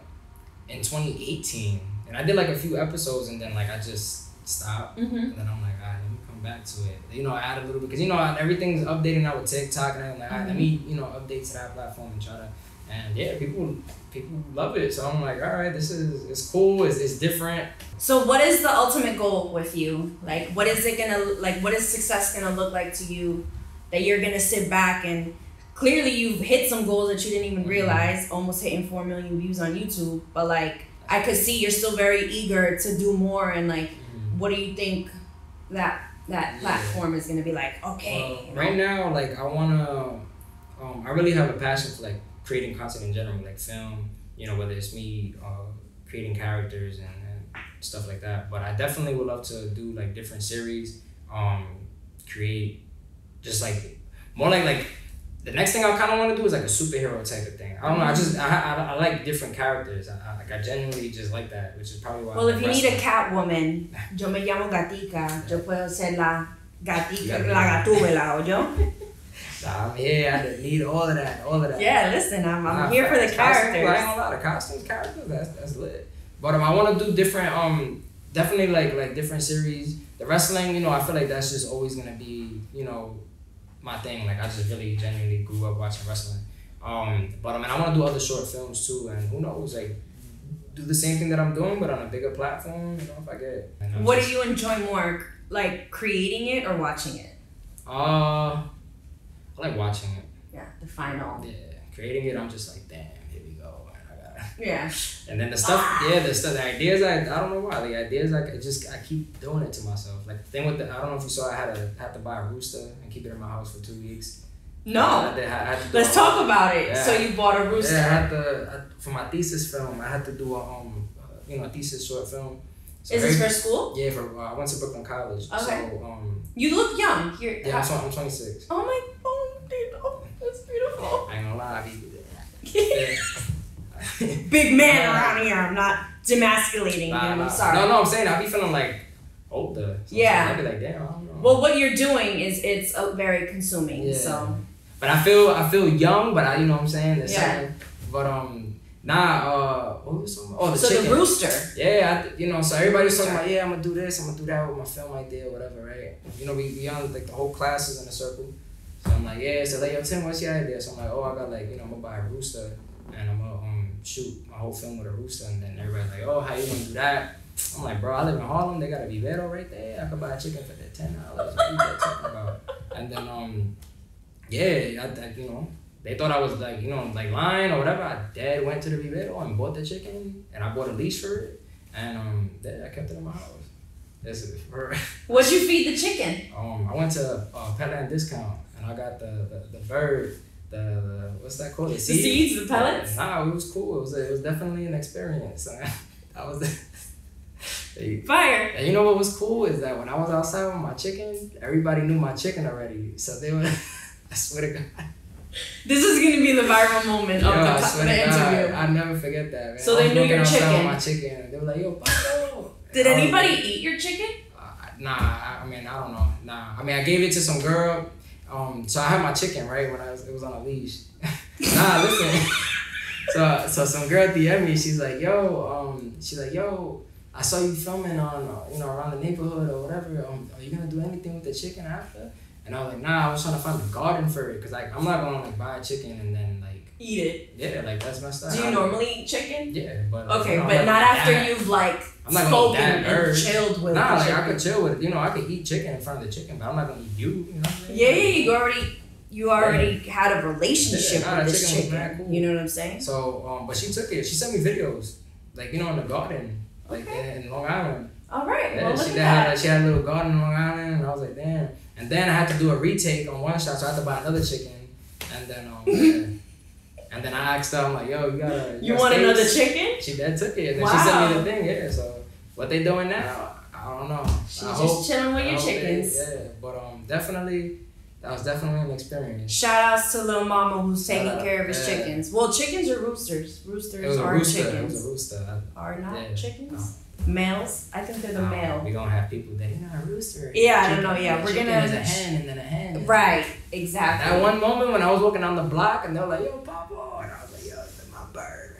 in 2018, and I did like a few episodes, and then like I just stopped, Mhm. and then I'm like, all right, let me come back to it. You know, add a little bit because you know everything's updating now with TikTok, and I'm like, all right, let me you know update to that platform and try to, and yeah, people people love it. So I'm like, all right, this is it's cool, it's, it's different. So what is the ultimate goal with you? Like what is it gonna like what is success gonna look like to you that you're gonna sit back and clearly you've hit some goals that you didn't even realize, almost hitting four million views on YouTube, but like I could see you're still very eager to do more and like what do you think that that platform is gonna be like, okay. Uh, you know? right now, like I wanna, um, I really have a passion for like creating content in general, like film. You know, whether it's me uh, creating characters and, and stuff like that. But I definitely would love to do like different series. Um, create just like more like like the next thing I kind of want to do is like a superhero type of thing. I don't know. I just I, I, I like different characters. I, I like I genuinely just like that, which is probably why. Well, if you need a. Catwoman, *laughs* yo me llamo Gatica. Yo puedo ser la Gatica, la Gatúbela, yo. *laughs* I'm here. I need all of that. All of that. Yeah, listen, I'm, I'm Nah, here for the facts. Costumes, characters. I ain't gonna lie, the costumes, characters, that's that's lit. But um, I want to do different. Um, definitely like like different series. The wrestling, you know, I feel like that's just always gonna be, you know, my thing. Like I just really genuinely grew up watching wrestling. Um, but I mean, I want to do other short films too, and who knows, like do the same thing that I'm doing, but on a bigger platform. You know, if I get. What just- do you enjoy more, like creating it or watching it? Uh, I like watching it. Yeah, the final. Yeah, creating it, I'm just like, damn, here we go. and I gotta- *laughs* Yeah. And then the stuff, yeah, the stuff, the ideas, I, I don't know why. The ideas, like, I just, I keep doing it to myself. Like, the thing with the, I don't know if you saw, I had to, had to buy a rooster and keep it in my house for two weeks. No. I I Let's talk about it. Yeah. So you bought a rooster. Yeah, I had to, for my thesis film, I had to do a, um, uh, you know, a thesis short film. So Is this for school? Yeah, for, uh, I went to Brooklyn College. Okay. So, um, You look young. You're, yeah, I'm, tw- I'm 26. Oh my, oh, dude, oh, that's beautiful. I ain't gonna lie, I be, *laughs* Big man around here. I'm not demasculating Nah, him. nah. I'm sorry. No, no, I'm saying I be feeling like older. So Yeah. I be like, damn, I don't know. Well, what you're doing is it's uh, very consuming. Yeah. So But I feel I feel young, but I you know what I'm saying. There's Yeah. something- But um, nah. Uh, what was? Oh, the So the rooster. Yeah, I, you know, so everybody's talking about, yeah, I'm gonna do this, I'm gonna do that with my film idea, or whatever, right? You know, we, we on like the whole class is in a circle. So I'm like, yeah, so like, yo, Tim, what's your idea? So I'm like, oh, I got like, you know, I'm gonna buy a rooster and I'm gonna um, shoot my whole film with a rooster. And then everybody's like, oh, how you gonna do that? I'm like, bro, I live in Harlem. They got a vivero right there. I could buy a chicken for the ten dollars. What you talking about? And then um, yeah, I, I, you know, they thought I was like, you know, like lying or whatever. I dead went to the vivero and bought the chicken, and I bought a leash for it, and um, then I kept it in my house. This is for. *laughs* What'd you feed the chicken? Um, I went to uh, Petland Discount and I got the the, the bird, the, the what's that called? The seeds, seeds, the pellets? Nah, it was cool. It was it was definitely an experience. *laughs* that was. *laughs* Fire. And you know what was cool is that when I was outside with my chicken, everybody knew my chicken already. So they were, I swear to God. This is gonna be the viral moment of the, God, interview. I never forget that. Man. So they knew your chicken. My chicken. They were like, "Yo, Paco." Did And I was anybody like, eat your chicken? Nah, I, I mean, I don't know. Nah, I mean, I gave it to some girl. Um, so I had my chicken right when I was it was on a leash. *laughs* nah, listen. so so some girl DM me. She's like, yo, um, she's like, yo, I saw you filming on uh, you know around the neighborhood or whatever. Um, are you gonna do anything with the chicken after? And I was like, nah, I was trying to find a garden for it because like I'm not gonna like buy a chicken and then like Eat it. yeah, like that's my up. Do you normally eat chicken? Yeah, but like, Okay, but not after that. you've like I'm not spoken and chilled with Nah, like I could chill with it. You know, I could eat chicken in front of the chicken, but I'm not gonna eat you. You know what I'm saying? Yeah, yeah, you already you already had a relationship Yeah, nah, with this chicken chicken. cool. You know what I'm saying? So, um, but she took it. She sent me videos, like you know, in the garden, like in, in Long Island. All right, Yeah, well she had like, she had a little garden in Long Island, and I was like, damn. And then I had to do a retake on one shot, so I had to buy another chicken, and then um, *laughs* and then I asked her, I'm like, yo, you gotta. You got want another chicken? She then took it, and then she sent me the thing. Yeah, so what they doing now? I don't know. She's I just hope- chilling with I your hope they- chickens. yeah, but um, definitely, that was definitely an experience. Shout outs to little Mama who's taking care of his yeah. chickens. Well, chickens are roosters. Roosters aren't rooster. It chickens. was a rooster. Are not yeah. chickens? Males? I think they're the No, male. We gonna have people that you know a rooster. Yeah, I don't know. Yeah, we're chicken gonna. is a hen and then a hen. Right, exactly. At one moment when I was walking down the block and they were like, "Yo, Papa," and I was like, "Yo, that's my bird."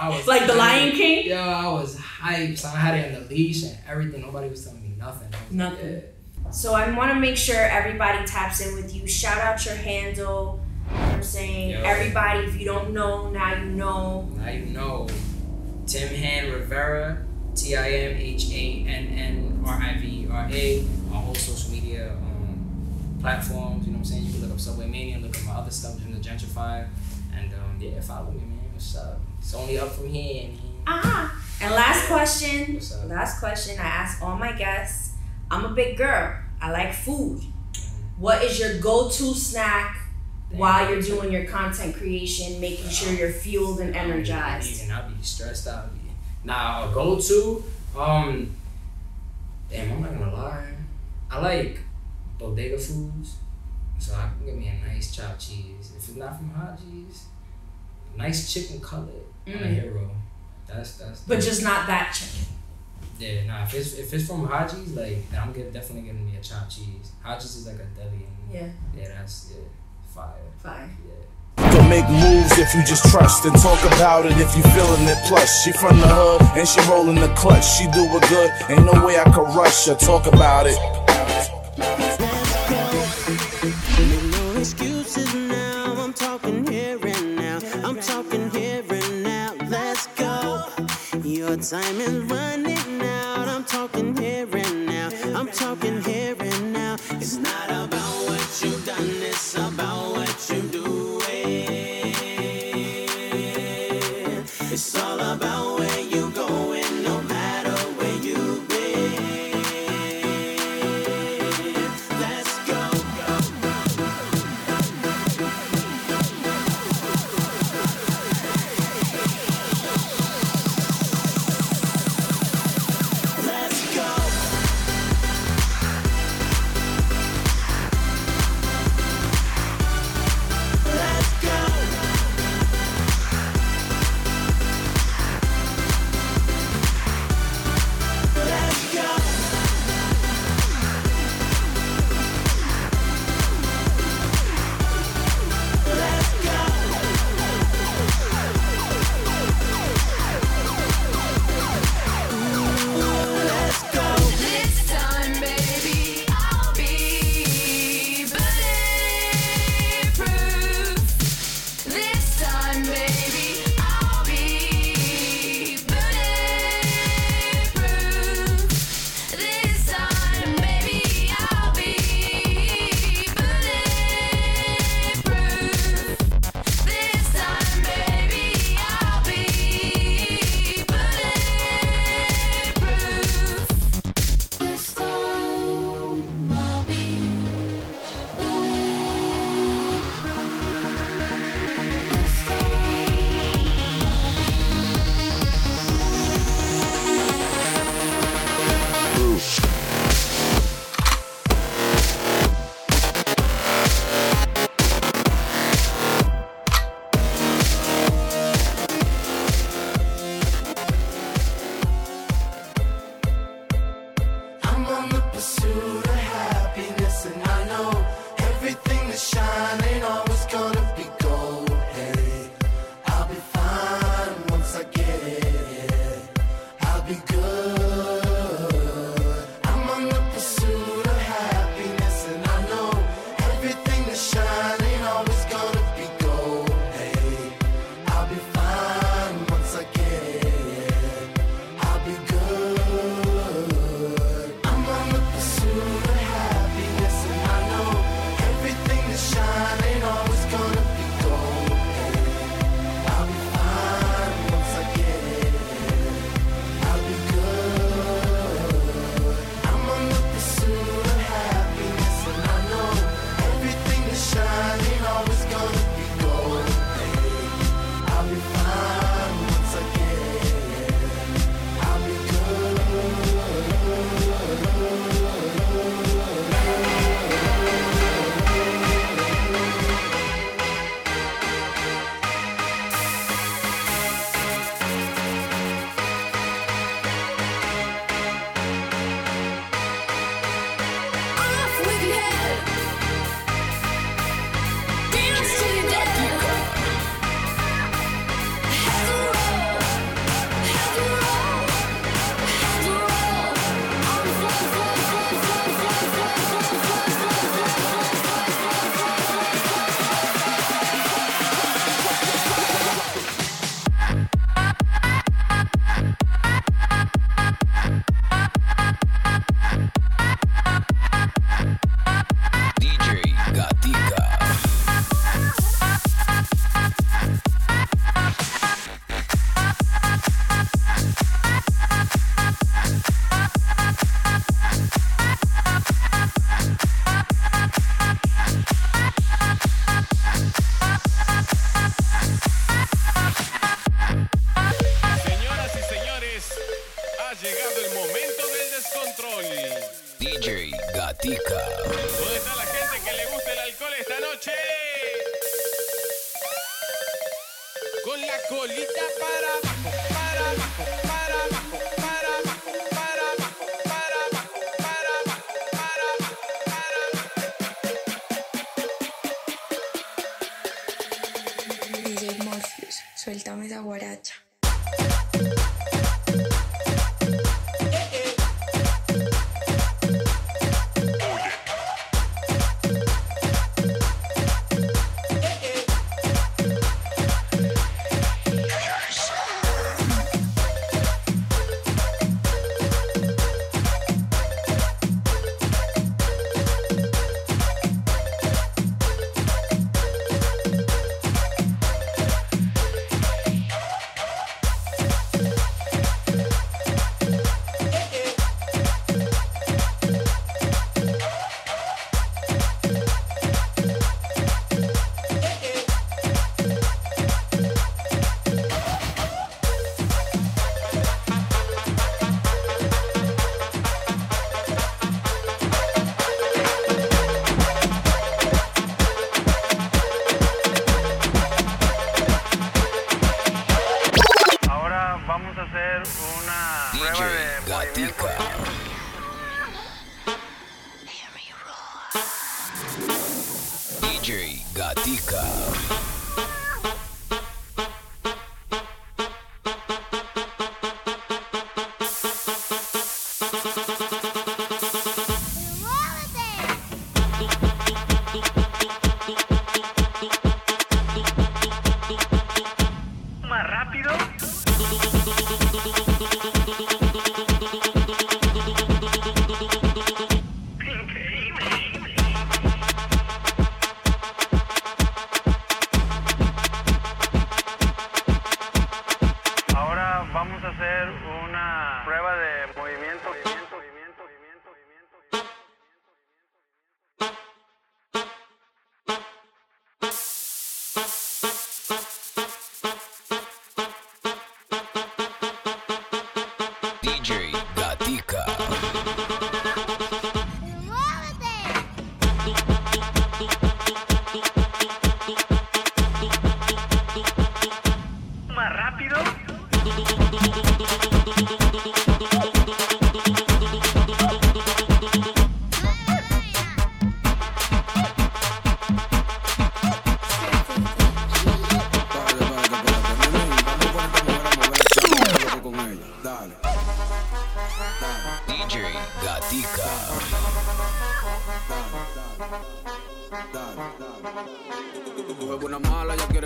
I was Like the. Lion King? Yo, I was hyped. So I had it on the leash and everything. Nobody was telling me nothing. Was like, Nothing. So I want to make sure everybody taps in with you. Shout out your handle. You know I'm saying? Yo. Everybody, if you don't know, now you know. Now you know. Tim Hann Rivera, T I M H A N N R I V R A, on all social media um, platforms. You know what I'm saying? You can look up Subway Mania, look up my other stuff in the Gentrify, and um, yeah, follow me, man. What's up? It's only up from here. Man. Ah. And last question. What's up? Last question. I ask all my guests. I'm a big girl. I like food. What is your go-to snack while you're doing your content creation, making sure you're fueled and energized? And I'll be stressed out. Now, a go to, um, damn, I'm not gonna lie. I like bodega foods, so I can get me a nice chopped cheese. If it's not from Haji's, nice chicken cutlet and a Mm. hero. That's that's. But just not that chicken. Yeah, nah. If it's if it's from Haji's, like I'm get, definitely getting me a chopped cheese. Haji's is like a deli. And, Yeah. Yeah, that's yeah, fire. Fire. Don't make moves if you just trust and talk about it if you feeling it plush. She from the hood and she rolling the clutch. She do it good, ain't no way I could rush her. Talk about it. Your time is running out. I'm talking here and now. I'm talking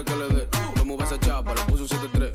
que le dé. Lo mueve esa chapa, le puse un 7-3.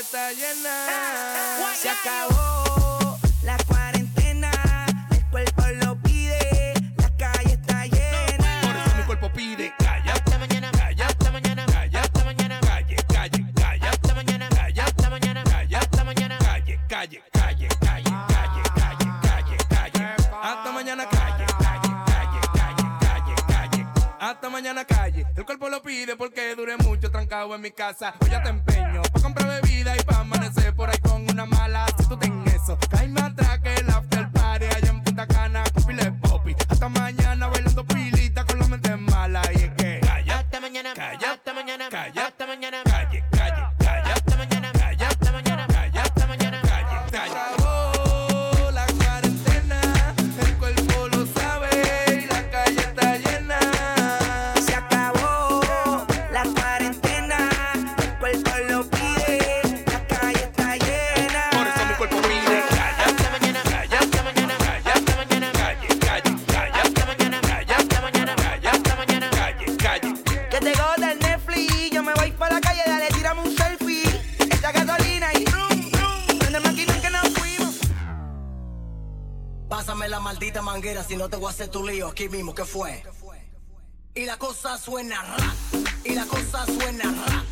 está llena. Se acabó la cuarentena, el cuerpo lo pide, la calle está llena. Por eso mi cuerpo pide calla. Hasta mañana, calla. Hasta mañana, calla. Hasta mañana, calle, calle, calla. Hasta mañana, calla. Hasta mañana, calla. Hasta mañana, calle, calle, calle, calle, calle, calle, calle, calle. Hasta mañana, calle, calle, calle, calle, calle, calle. Hasta mañana, calle. El cuerpo lo pide porque dure mucho trancado en mi casa. Hoy ya te empeño pa' comprar bebida y pa' amanecer por ahí con una mala. Si tú ten eso, cae más atrás que el after party allá en Punta Cana con popi. Hasta mañana bailando pilita con la mente mala. Y es que, calla, hasta mañana, calla. no te voy a hacer tu lío aquí mismo, que fue? Y la cosa suena rap, y la cosa suena rap.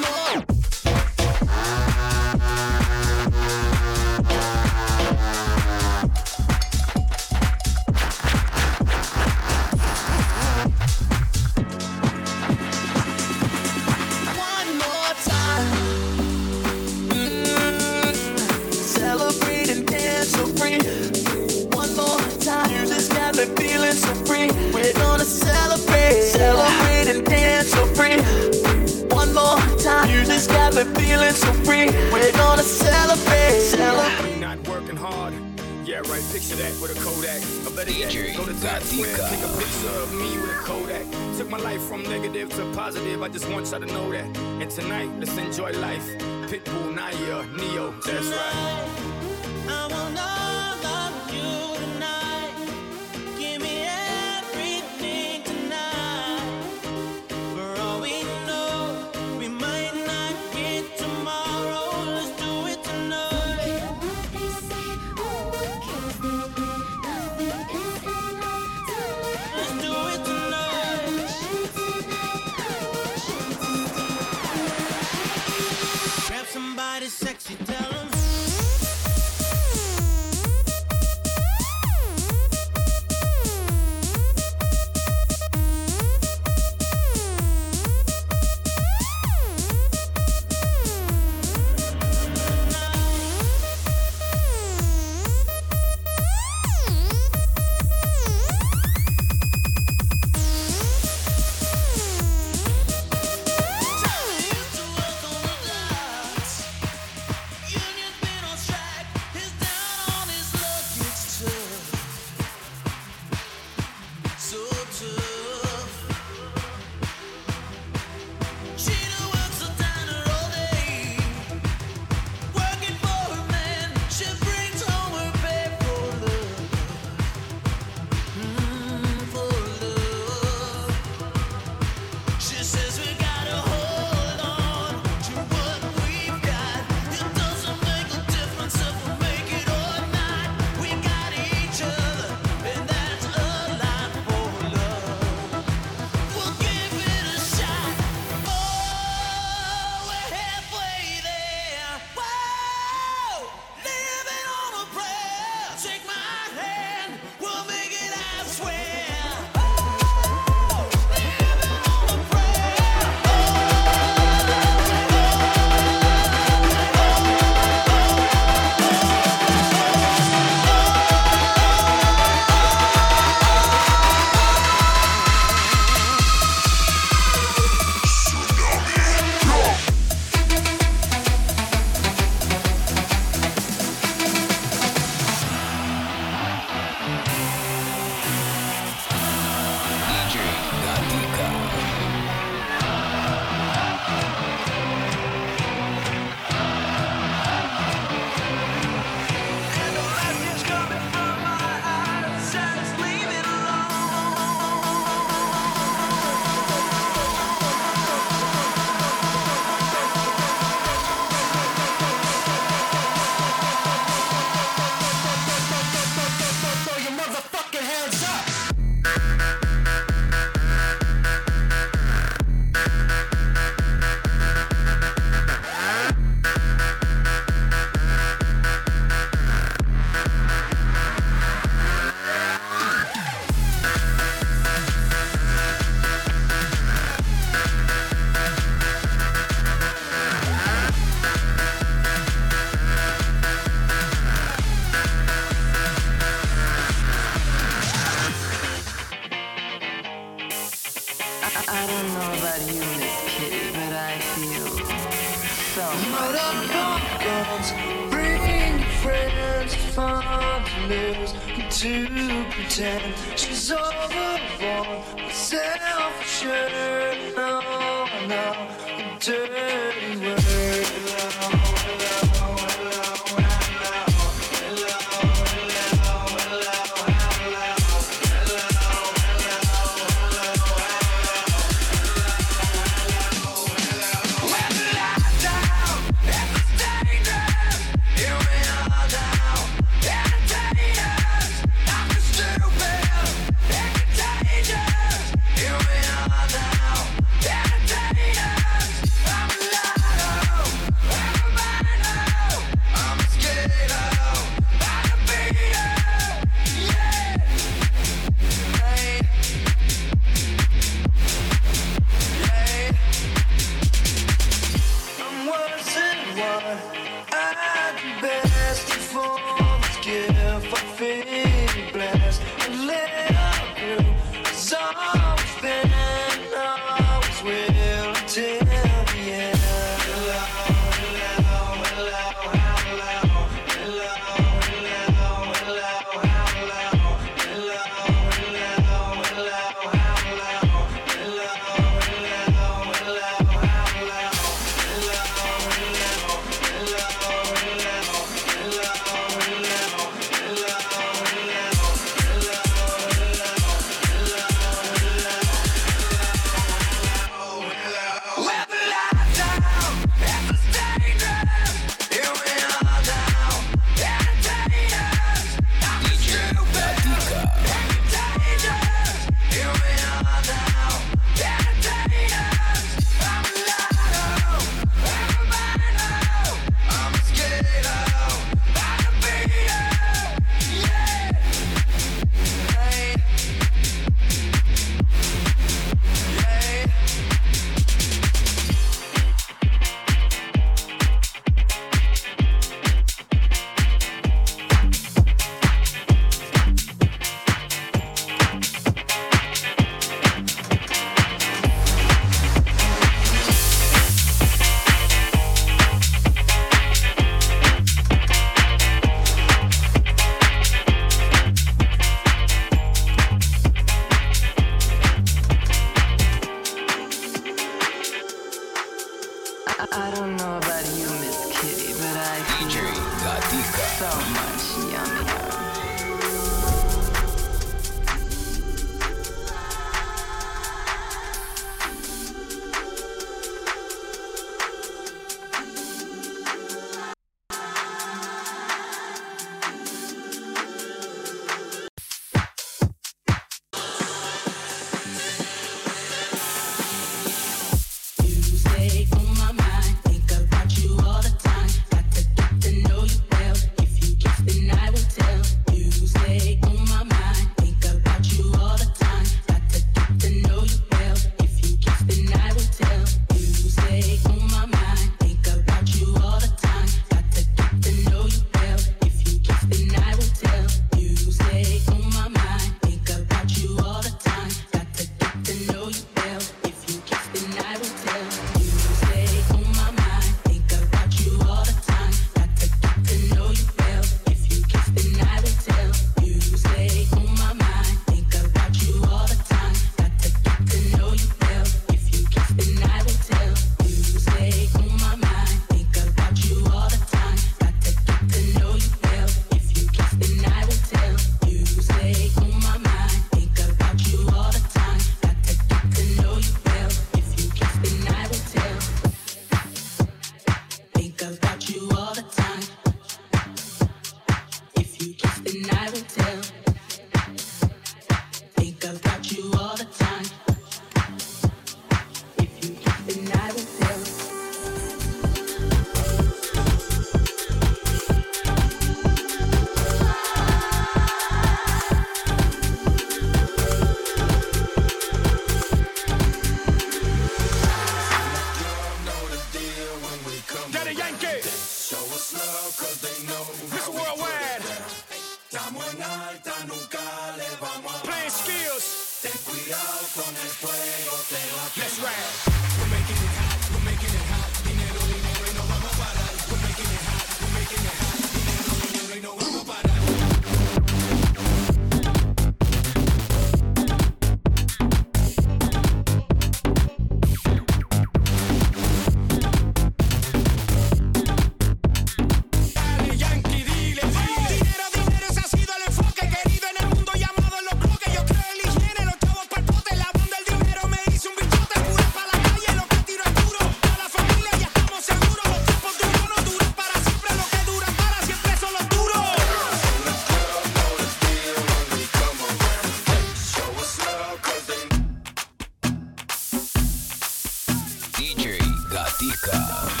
DJ Gatica.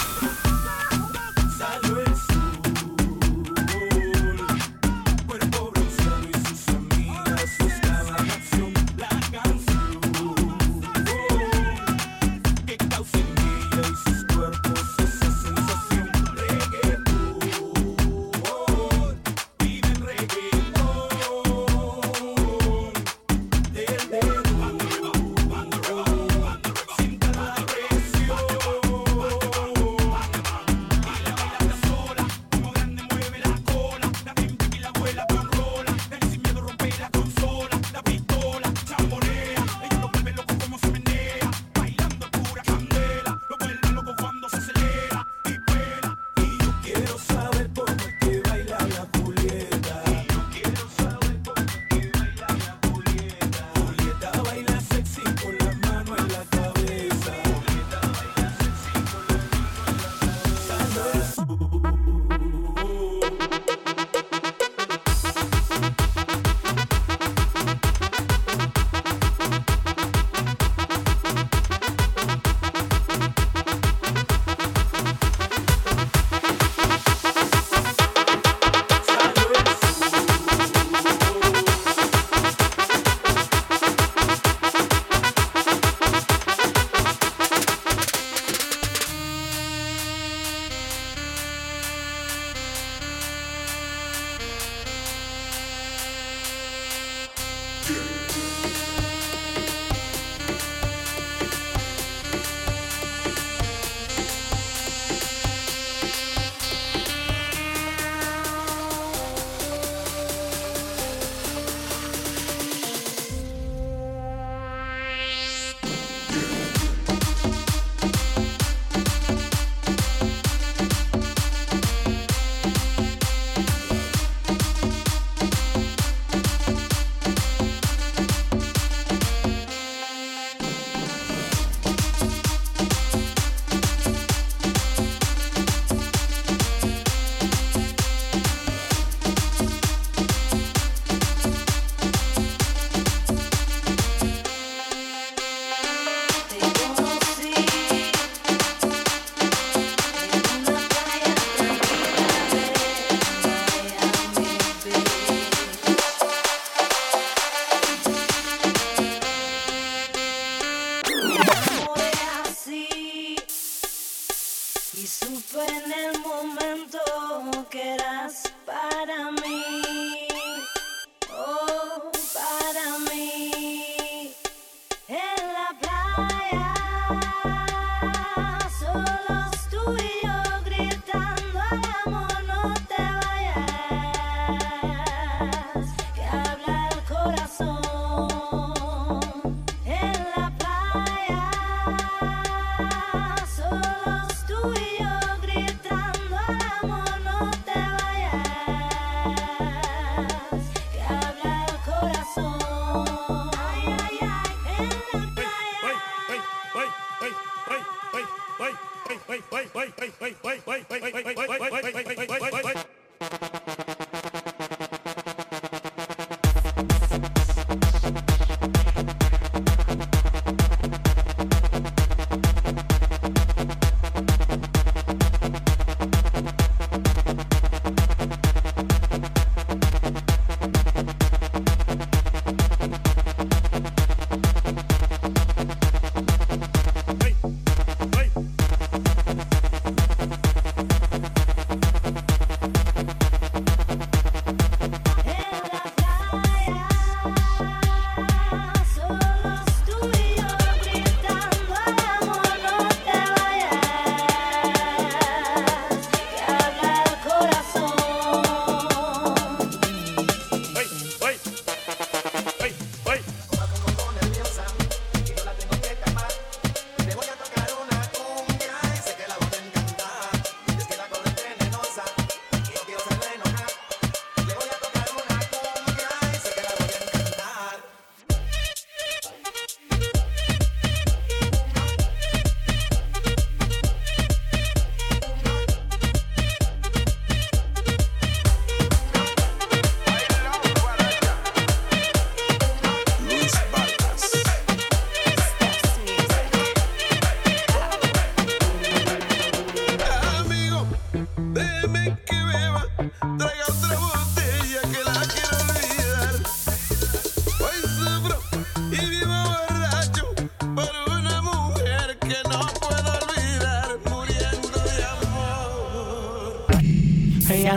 wait, wait, wait.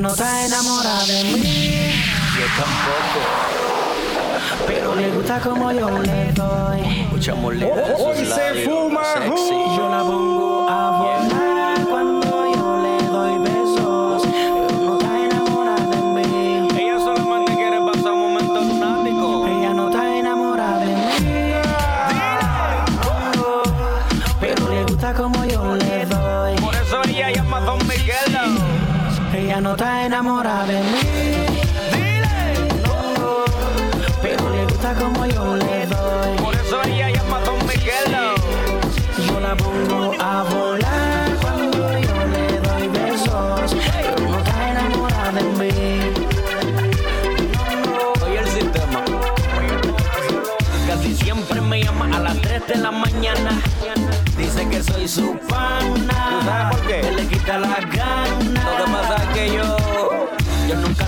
No está enamorada de mí. Yo tampoco. Pero le gusta como yo le doy. Mucha molina.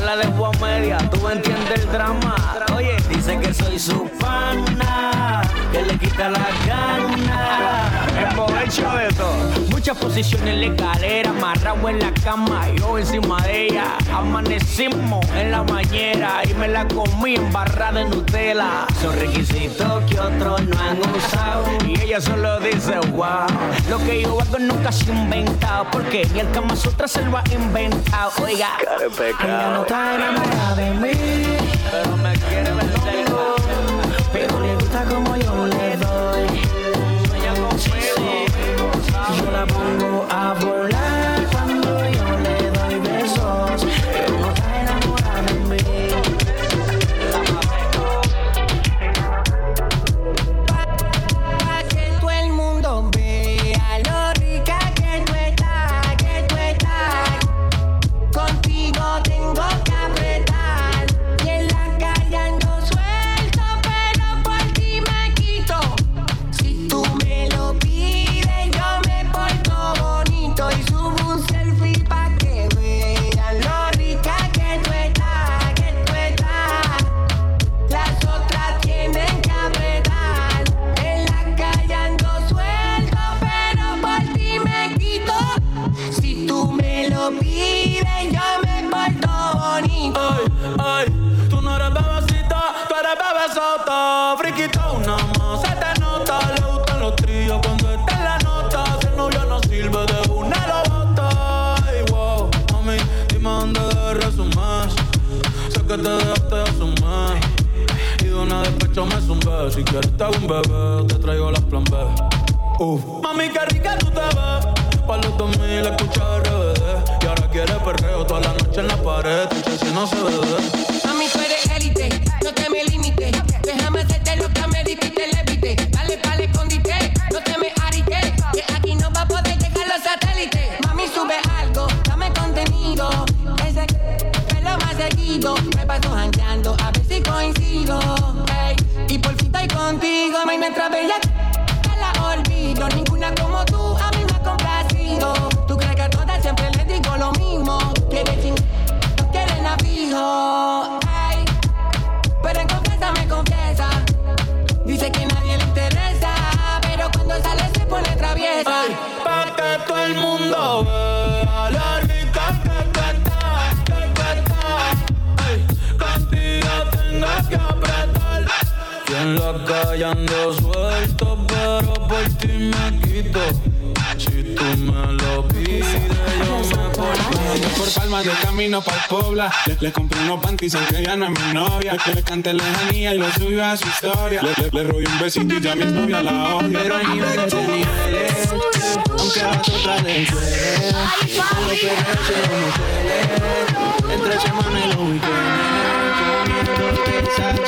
La dejo a media. Tú entiendes el drama. Oye, dice que soy su pana. Que le quita las ganas. Emborracho de todo. Muchas posiciones en la escalera. Amarrado en la cama. Yo encima de ella. Amanecimos en la bañera. Y me la comí en barra de Nutella. Son requisitos que otros no han usado. Y ella solo dice, wow. Lo que yo hago nunca se inventado. Porque ni el Kama Sutra se lo ha inventado. Oiga, Ella no está enamorada de mí. Pero me quiere ver Si quieres te hago un bebé, te traigo las plan B. Uh. Mami, qué rica tú te ves. Pa' los 2000 escucha RBD. Y ahora quieres perreo toda la noche en la pared. Tu si no se ve. Mami, tú eres élite, no te me la calle ando suelto, pero por ti me quito. Si tú me lo pides, yo me porto. Por palmas de camino pa'l Pobla le, le compré unos panties aunque ella no es mi novia Le, le canté lejanía y lo subió a su historia Le, le, le robé un besito y ya mi novia la odia Pero hay niveles de niveles, aunque a las otras les duele. Con los perreos se no suele. Entre semana y los weekends, comiéndote esa cherry.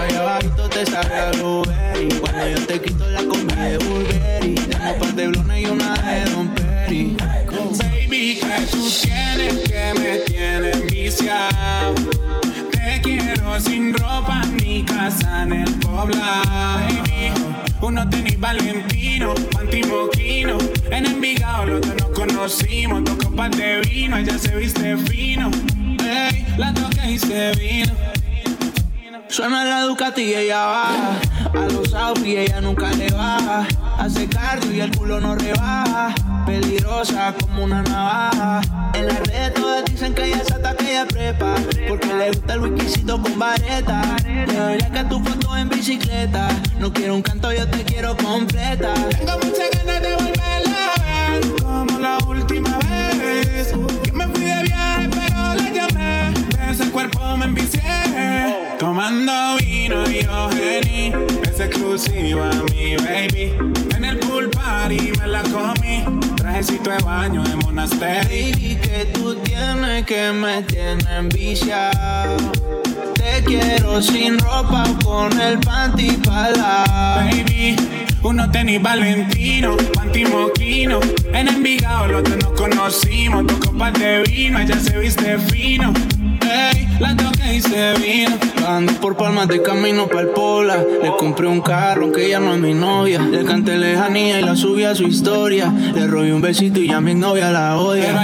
Allá abajito te sabe a blueberry. Cuando yo te quito la combi de Burberry, tengo un par de blones y una de Don Perry. Baby, que tú tienes que me tienes viciado Te quiero sin ropa ni casa en el Pobla Baby, uno tenis Valentino, panty moquino. En Envigado los dos nos conocimos. Dos copas de vino, ella se viste fino. Ey, la toqué y se vino Suena la Ducati y ella baja. A los outfits ella nunca le baja. Hace cardio y el culo no rebaja. Peligrosa como una navaja. En las redes todas dicen que ella es hasta que ella prepa. Porque le gusta el whiskycito con vareta. Le doy like a tu foto en bicicleta. No quiero un canto, yo te quiero completa. Tengo muchas ganas de volverla a ver como la última vez que me fui de viaje pero la llamé ese cuerpo me envicié tomando vino y yo gení es exclusiva mi baby en el pool party me la comí trajecito de baño de monasterio Baby, que tú tienes que me tienes enviciado. Te quiero sin ropa o con el panty para Baby, uno tenis Valentino, panty moquino. En Envigado los dos nos conocimos, dos copas de vino, ella se viste fino. Ey, la toqué y se vino. Ando por palmas de camino pa'l pola. Le compré un carro que ella no es mi novia. Le canté lejanía y la subí a su historia. Le robé un besito y ya mi novia la odia.